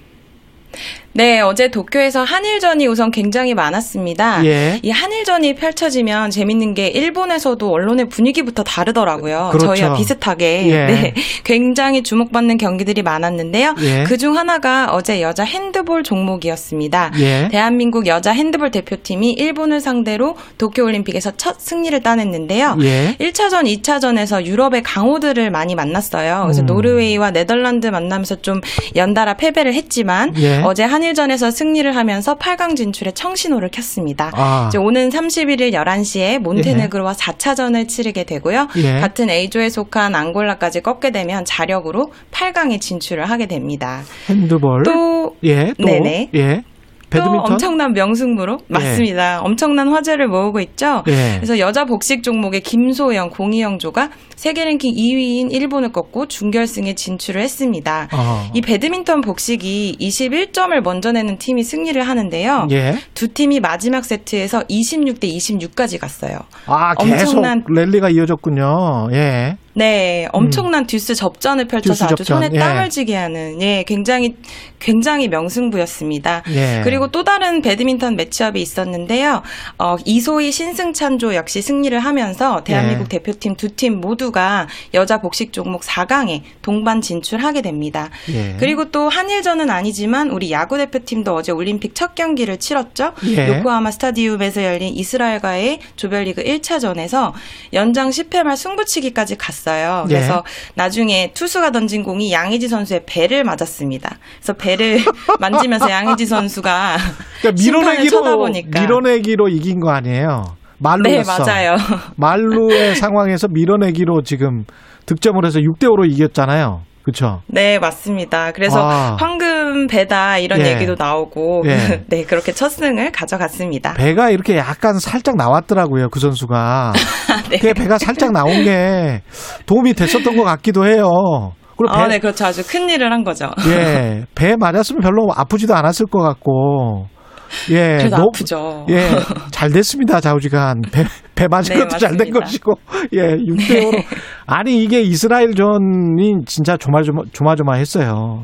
네, 어제 도쿄에서 한일전이 우선 굉장히 많았습니다. 예. 이 한일전이 펼쳐지면 재밌는 게 일본에서도 언론의 분위기부터 다르더라고요. 그렇죠. 저희와 비슷하게. 예. 네. *laughs* 굉장히 주목받는 경기들이 많았는데요. 예. 그중 하나가 어제 여자 핸드볼 종목이었습니다. 예. 대한민국 여자 핸드볼 대표팀이 일본을 상대로 도쿄올림픽에서 첫 승리를 따냈는데요. 예. 1차전, 2차전에서 유럽의 강호들을 많이 만났어요. 그래서 음. 노르웨이와 네덜란드 만나면서 좀 연달아 패배를 했지만 예. 어제 한일 전에서 승리를 하면서 8강 진출에 청신호를 켰습니다. 아. 이제 오는 31일 11시에 몬테네그로와 4차전을 치르게 되고요. 예. 같은 A조에 속한 앙골라까지 꺾게 되면 자력으로 8강에 진출을 하게 됩니다. 핸드볼. 또 예, 또 네네. 예. 배드민턴. 또 엄청난 명승부로 맞습니다. 엄청난 화제를 모으고 있죠. 예. 그래서 여자 복식 종목의 김소영, 공희영조가 세계 랭킹 2위인 일본을 꺾고 준결승에 진출을 했습니다. 어. 이 배드민턴 복식이 21점을 먼저 내는 팀이 승리를 하는데요. 예. 두 팀이 마지막 세트에서 26대 26까지 갔어요. 아, 계속 엄청난- 랠리가 이어졌군요. 예. 네, 엄청난 듀스 접전을 펼쳐서 듀스 아주 접전, 손에 예. 땀을 쥐게 하는 예, 굉장히 굉장히 명승부였습니다. 예. 그리고 또 다른 배드민턴 매치업이 있었는데요. 어, 이소희 신승찬조 역시 승리를 하면서 대한민국 예. 대표팀 두 팀 모두 가 여자 복식 종목 4강에 동반 진출하게 됩니다. 예. 그리고 또 한일전은 아니지만 우리 야구 대표팀도 어제 올림픽 첫 경기를 치렀죠. 예. 요코하마 스타디움에서 열린 이스라엘과의 조별리그 1차전에서 연장 10회 말 승부치기까지 갔어요. 예. 그래서 나중에 투수가 던진 공이 양의지 선수의 배를 맞았습니다. 그래서 배를 *laughs* 만지면서 양의지 선수가 그러니까 밀어내기로 쳐다보니까 밀어내기로 이긴 거 아니에요. 말루였어. 네, 맞아요. *laughs* 말루의 상황에서 밀어내기로 지금 득점을 해서 6대 5로 이겼잖아요. 그렇죠? 네, 맞습니다. 그래서 아. 황금 배다 이런 예. 얘기도 나오고 예. *laughs* 네, 그렇게 첫 승을 가져갔습니다. 배가 이렇게 약간 살짝 나왔더라고요. 그 선수가. *laughs* 네. 그 배가 살짝 나온 게 도움이 됐었던 것 같기도 해요. 그리고 배, 아, 네, 그렇죠. 아주 큰 일을 한 거죠. 예, 배 맞았으면 별로 아프지도 않았을 것 같고. *laughs* 예, 그래도 너무- 아프죠. 예, *laughs* 잘 됐습니다, 좌우지간. 배, 배 맞은 네, 것도 잘 된. 것이고. 예, 6대 5로. *laughs* 아니, 이게 이스라엘 전이 진짜 조마조마, 조마조마했어요.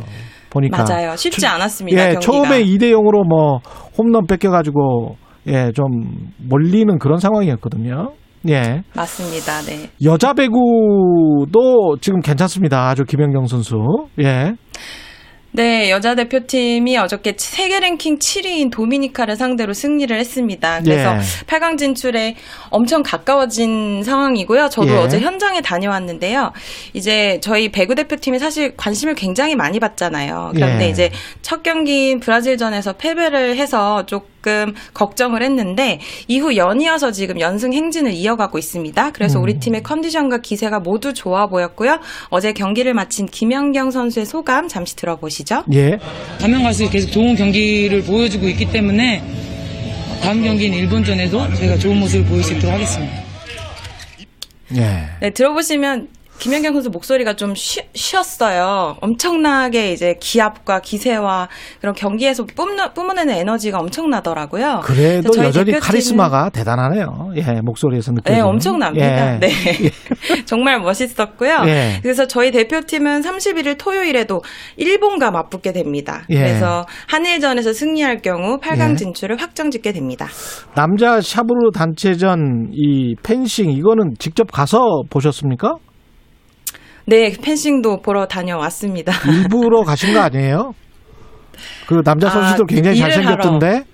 보니까. 맞아요. 쉽지 처- 않았습니다. 예, 경기가. 처음에 2대 0으로 뭐 홈런 뺏겨가지고 예, 좀 몰리는 그런 상황이었거든요. 예. 맞습니다. 네. 여자 배구도 지금 괜찮습니다. 아주 김연경 선수. 예. 네, 여자 대표팀이 어저께 세계 랭킹 7위인 도미니카를 상대로 승리를 했습니다. 그래서 예. 8강 진출에 엄청 가까워진 상황이고요. 저도 예. 어제 현장에 다녀왔는데요. 이제 저희 배구 대표팀이 사실 관심을 굉장히 많이 받잖아요. 그런데 예. 이제 첫 경기인 브라질전에서 패배를 해서 조금 걱정을 했는데 이후 연이어서 지금 연승 행진을 이어가고 있습니다. 그래서 음. 우리 팀의 컨디션과 기세가 모두 좋아 보였고요. 어제 경기를 마친 김연경 선수의 소감 잠시 들어보시죠. 예. 가면 갈수록 계속 좋은 경기를 보여주고 있기 때문에 다음 경기인 일본전에도 저희가 좋은 모습을 보일 수 있도록 하겠습니다. 예. 네, 들어보시면 김연경 선수 목소리가 좀 쉬, 쉬었어요. 엄청나게 이제 기압과 기세와 그런 경기에서 뿜는, 뿜어내는 에너지가 엄청나더라고요. 그래도 여전히 대표팀은- 카리스마가 대단하네요. 예, 목소리에서 느껴지는. 네, 엄청납니다. 예. 네. *laughs* *laughs* 정말 멋있었고요. 예. 그래서 저희 대표팀은 31일 토요일에도 일본과 맞붙게 됩니다. 예. 그래서 한일전에서 승리할 경우 8강 예. 진출을 확정 짓게 됩니다. 남자 샤브르 단체전 이 펜싱 이거는 직접 가서 보셨습니까? 네, 펜싱도 보러 다녀왔습니다. *laughs* 일부러 가신 거 아니에요? 그 남자 아, 선수들 굉장히 잘생겼던데.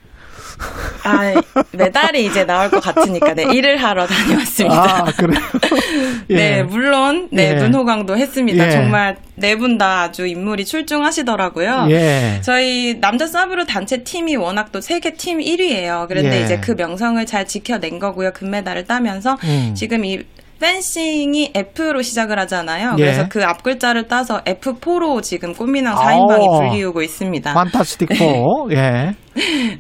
아, 메달이 이제 나올 것 같으니까, 네, 일을 하러 다녀왔습니다. 아, 그래요? *laughs* 예. 네, 물론, 네, 예. 눈호강도 했습니다. 예. 정말 네 분 다 아주 인물이 출중하시더라고요. 예. 저희 남자 사브르 단체 팀이 워낙 또 세계 팀 1위예요. 그런데 예. 이제 그 명성을 잘 지켜낸 거고요. 금메달을 따면서 음. 지금 이 펜싱이 F로 시작을 하잖아요. 예. 그래서 그 앞글자를 따서 F4로 지금 꽃미남 4인방이 어. 불리우고 있습니다. 판타스틱 4. *laughs* 예.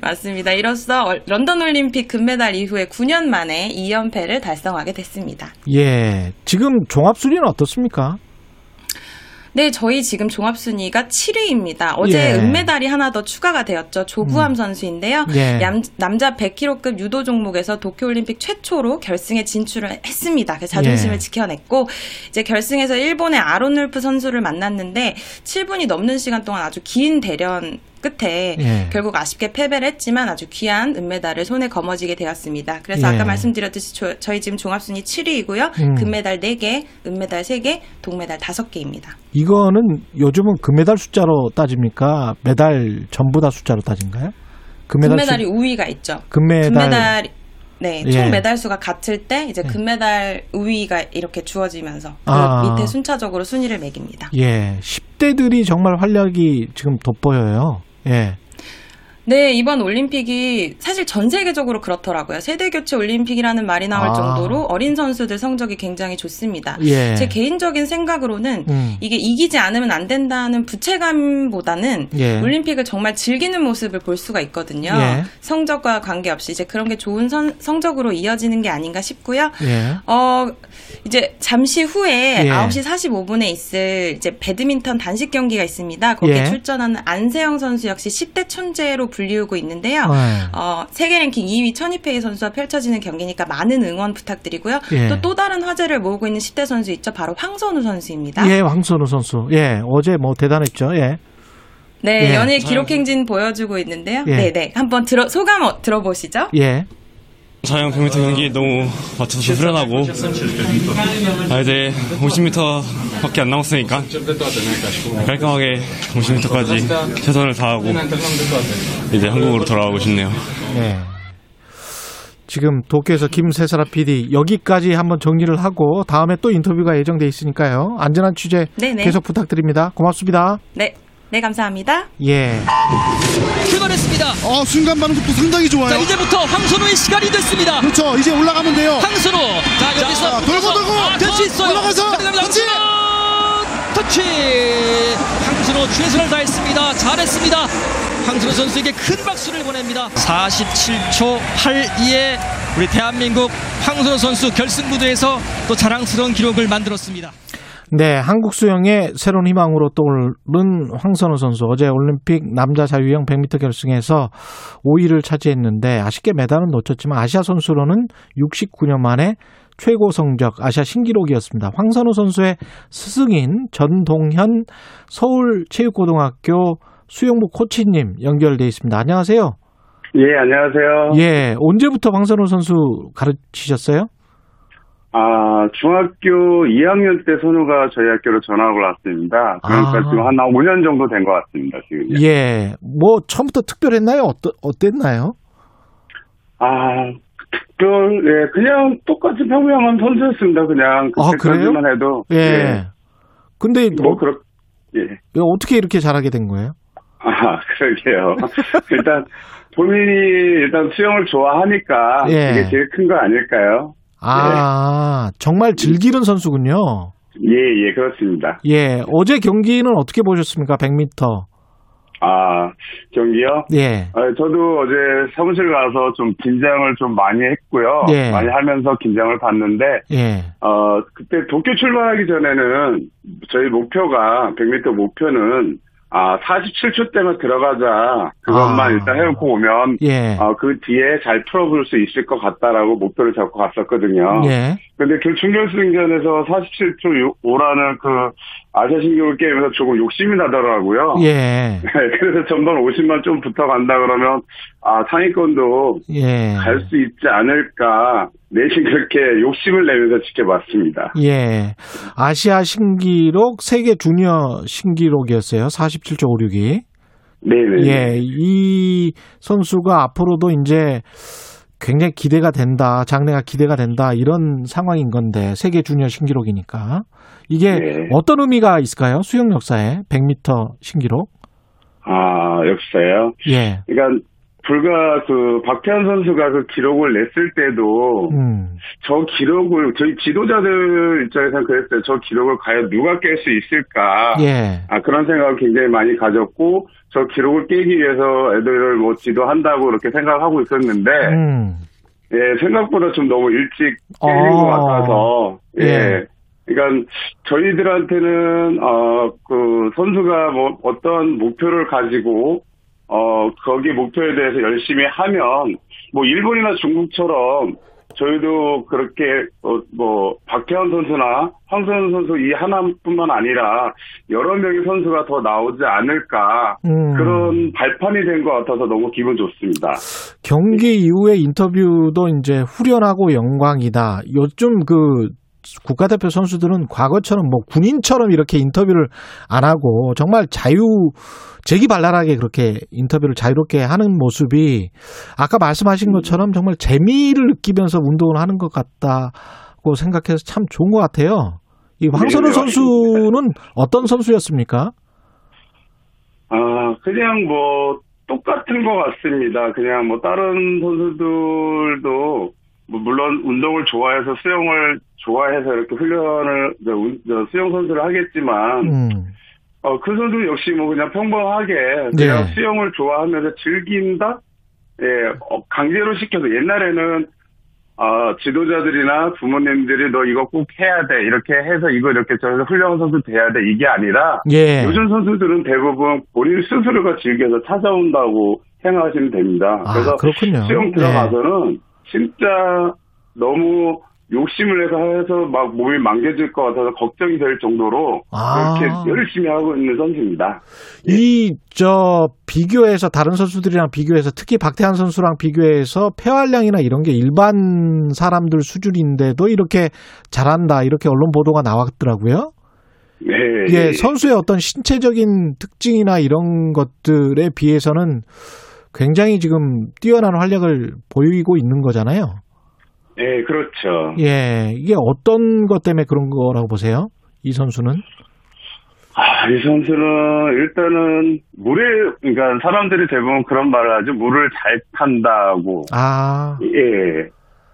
맞습니다. 이로써 얼- 런던 올림픽 금메달 이후에 9년 만에 2연패를 달성하게 됐습니다. 예. 지금 종합 순위는 어떻습니까? 네, 저희 지금 종합순위가 7위입니다. 어제 예. 은메달이 하나 더 추가가 되었죠. 조구함 음. 선수인데요. 예. 얌- 남자 100kg급 유도 종목에서 도쿄올림픽 최초로 결승에 진출을 했습니다. 자존심을 예. 지켜냈고 이제 결승에서 일본의 아론 울프 선수를 만났는데 7분이 넘는 시간 동안 아주 긴 대련 끝에 예. 결국 아쉽게 패배를 했지만 아주 귀한 은메달을 손에 거머쥐게 되었습니다. 그래서 예. 아까 말씀드렸듯이 조- 저희 지금 종합순위 7위이고요. 음. 금메달 4개, 은메달 3개, 동메달 5개입니다. 이거는 요즘은 금메달 숫자로 따집니까? 메달 전부 다 숫자로 따진가요? 금메달이 수- 우위가 있죠. 금메달- 금메달 네, 예. 총 메달 수가 같을 때 이제 금메달 우위가 이렇게 주어지면서 그 아. 밑에 순차적으로 순위를 매깁니다. 예. 10대들이 정말 활약이 지금 돋보여요. 예. 네, 이번 올림픽이 사실 전 세계적으로 그렇더라고요. 세대 교체 올림픽이라는 말이 나올 아. 정도로 어린 선수들 성적이 굉장히 좋습니다. 예. 제 개인적인 생각으로는 음. 이게 이기지 않으면 안 된다는 부채감보다는 예. 올림픽을 정말 즐기는 모습을 볼 수가 있거든요. 예. 성적과 관계없이 이제 그런 게 좋은 선- 성적으로 이어지는 게 아닌가 싶고요. 예. 어, 이제 잠시 후에 예. 9시 45분에 있을 이제 배드민턴 단식 경기가 있습니다. 거기에 예. 출전하는 안세영 선수 역시 10대 천재로 불리우고 있는데요. 네. 어, 세계 랭킹 2위 천이페이 선수와 펼쳐지는 경기니까 많은 응원 부탁드리고요. 예. 또또 다른 화제를 모으고 있는 10대 선수 있죠. 바로 황선우 선수입니다. 예, 황선우 선수. 예, 어제 뭐 대단했죠. 예. 네, 예. 연일 기록 행진 보여주고 있는데요. 예. 네, 네. 한번 들어 소감 어, 들어보시죠. 예. 자영 100m 경기 너무 맞춰서 후련하고 아 이제 50m밖에 안 남았으니까 깔끔하게 50m까지 최선을 다하고 이제 한국으로 돌아가고 싶네요. 네. 지금 도쿄에서 김세사라 PD 여기까지 한번 정리를 하고 다음에 또 인터뷰가 예정돼 있으니까요. 안전한 취재 네네. 계속 부탁드립니다. 고맙습니다. 네, 네 감사합니다. 예. 출발했습니다. 어, 순간 반응도 상당히 좋아요. 자, 이제부터 황선우의 시간이 됐습니다. 그렇죠. 이제 올라가면 돼요. 황선우. 자, 여기서 자, 돌고 돌고. 될수 있어요. 올라가서. 터치. 터치. 황선우 최선을 다했습니다. 잘했습니다. 황선우 선수에게 큰 박수를 보냅니다. 47초 82에 우리 대한민국 황선우 선수 결승 무대에서 또 자랑스러운 기록을 만들었습니다. 네, 한국 수영의 새로운 희망으로 떠오른 황선우 선수 어제 올림픽 남자 자유형 100m 결승에서 5위를 차지했는데 아쉽게 메달은 놓쳤지만 아시아 선수로는 69년 만에 최고 성적 아시아 신기록이었습니다. 황선우 선수의 스승인 전동현 서울체육고등학교 수영부 코치님 연결돼 있습니다. 안녕하세요. 예, 안녕하세요. 예, 언제부터 황선우 선수 가르치셨어요? 아, 중학교 2학년 때 선우가 저희 학교로 전학을 왔습니다. 그러니까 아. 지금 한 5년 정도 된 것 같습니다, 지금. 예, 뭐 처음부터 특별했나요? 어떠, 어땠나요? 아, 특별, 예, 그냥 똑같이 평범한 선수였습니다, 그냥. 아, 그래요? 그때까지만 해도. 예. 근데 뭐, 어, 그렇, 예. 어떻게 이렇게 잘하게 된 거예요? 아, 그러게요. *laughs* 일단, 본인이 일단 수영을 좋아하니까. 예. 그게 제일 큰 거 아닐까요? 아, 정말 즐기는 선수군요. 예, 예, 그렇습니다. 예, 어제 경기는 어떻게 보셨습니까? 100m. 아, 경기요? 예. 아, 저도 어제 사무실 가서 좀 긴장을 좀 많이 했고요. 예. 많이 하면서 긴장을 봤는데, 예. 어, 그때 도쿄 출발하기 전에는 저희 목표가, 100m 목표는, 아, 47초 때만 들어가자. 그것만 아. 일단 해놓고 오면, 예. 어, 그 뒤에 잘 풀어볼 수 있을 것 같다라고 목표를 잡고 갔었거든요. 예. 근데 그 준결승전에서 47초 5라는 그 아시아 신기록 게임에서 조금 욕심이 나더라고요. 예. *laughs* 네, 그래서 전반 50만 좀 붙어간다 그러면 아 상위권도 예. 갈 수 있지 않을까 내심 그렇게 욕심을 내면서 지켜봤습니다. 예. 아시아 신기록, 세계 주니어 신기록이었어요. 47초 56이. 네네. 예. 이 선수가 앞으로도 이제 굉장히 기대가 된다. 장래가 기대가 된다. 이런 상황인 건데, 세계 주니어 신기록이니까. 이게 네. 어떤 의미가 있을까요? 수영 역사에 100m 신기록? 아 역사요. 예. 그러니까 불과 그 박태환 선수가 그 기록을 냈을 때도 음. 저 기록을 저희 지도자들 입장에서는 그랬어요. 저 기록을 과연 누가 깰 수 있을까? 예. 아 그런 생각을 굉장히 많이 가졌고 저 기록을 깨기 위해서 애들을 뭐 지도한다고 이렇게 생각하고 있었는데 음. 예 생각보다 좀 너무 일찍 깨진 어. 것 같아서 예. 예. 그러니까 저희들한테는 어 그 선수가 뭐 어떤 목표를 가지고 어 거기 목표에 대해서 열심히 하면 뭐 일본이나 중국처럼 저희도 그렇게 어, 뭐 박태환 선수나 황선우 선수 이 하나뿐만 아니라 여러 명의 선수가 더 나오지 않을까 음. 그런 발판이 된 것 같아서 너무 기분 좋습니다. 경기 이후에 인터뷰도 이제 후련하고 영광이다. 요즘 그 국가대표 선수들은 과거처럼 뭐 군인처럼 이렇게 인터뷰를 안 하고 정말 자유 재기발랄하게 그렇게 인터뷰를 자유롭게 하는 모습이 아까 말씀하신 것처럼 정말 재미를 느끼면서 운동을 하는 것 같다고 생각해서 참 좋은 것 같아요. 이 황선우 네, 선수는 어떤 선수였습니까? 아, 그냥 뭐, 똑같은 것 같습니다. 그냥 뭐, 다른 선수들도, 뭐 물론 운동을 좋아해서 수영을 좋아해서 이렇게 훈련을, 수영 선수를 하겠지만, 음. 어, 그 선수 역시 뭐 그냥 평범하게, 그냥 네. 수영을 좋아하면서 즐긴다? 예, 어, 강제로 시켜서 옛날에는, 아, 지도자들이나 부모님들이 너 이거 꼭 해야 돼. 이렇게 해서 이거 이렇게 저래서 훌륭한 선수 돼야 돼. 이게 아니라, 예. 요즘 선수들은 대부분 본인 스스로가 즐겨서 찾아온다고 생각하시면 됩니다. 아, 그래서 그렇군요. 수영 네. 들어가서는 진짜 너무 욕심을 내서 해서 막 몸이 망개질 것 같아서 걱정이 될 정도로 아. 그렇게 열심히 하고 있는 선수입니다. 이저 비교해서 다른 선수들이랑 비교해서 특히 박태환 선수랑 비교해서 폐활량이나 이런 게 일반 사람들 수준인데도 이렇게 잘한다 이렇게 언론 보도가 나왔더라고요. 네. 예, 선수의 어떤 신체적인 특징이나 이런 것들에 비해서는 굉장히 지금 뛰어난 활약을 보이고 있는 거잖아요. 네, 그렇죠. 예, 이게 어떤 것 때문에 그런 거라고 보세요? 이 선수는? 아, 이 선수는 일단은 물에 그러니까 사람들이 대부분 그런 말을 하죠. 물을 잘 탄다고. 아, 예.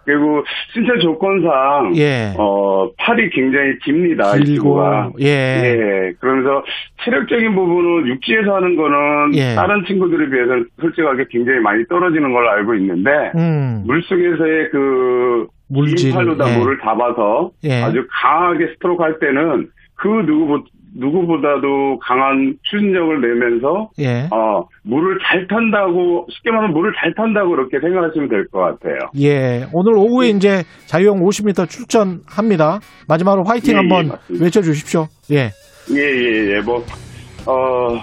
그리고 신체 조건상 예. 어 팔이 굉장히 깁니다. 이 길고. 예. 예. 그러면서 체력적인 부분은 육지에서 하는 거는 예. 다른 친구들에 비해서 솔직하게 굉장히 많이 떨어지는 걸로 알고 있는데 음, 물속에서의 그 물질, 긴 팔로다 예. 물을 잡아서 예. 아주 강하게 스트로크 할 때는 그 누구 누구보다도 강한 추진력을 내면서 예. 어 물을 잘 탄다고 쉽게 말하면 물을 잘 탄다고 그렇게 생각하시면 될 것 같아요. 예. 오늘 오후에 이제 자유형 50m 출전합니다. 마지막으로 화이팅 예, 한번 예. 외쳐주십시오. 예. 예 예 예 뭐 어.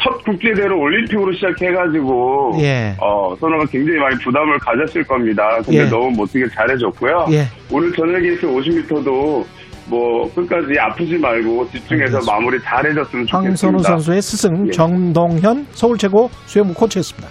첫 국제대로 올림픽으로 시작해가지고 예. 어 선호가 굉장히 많이 부담을 가졌을 겁니다. 근데 예. 너무 못되게 잘해줬고요. 예. 오늘 저녁에 있을 50m도 뭐 끝까지 아프지 말고 집중해서 마무리 잘해줬으면 좋겠습니다. 황선우 선수의 스승 예. 정동현 서울 최고 수영부 코치였습니다.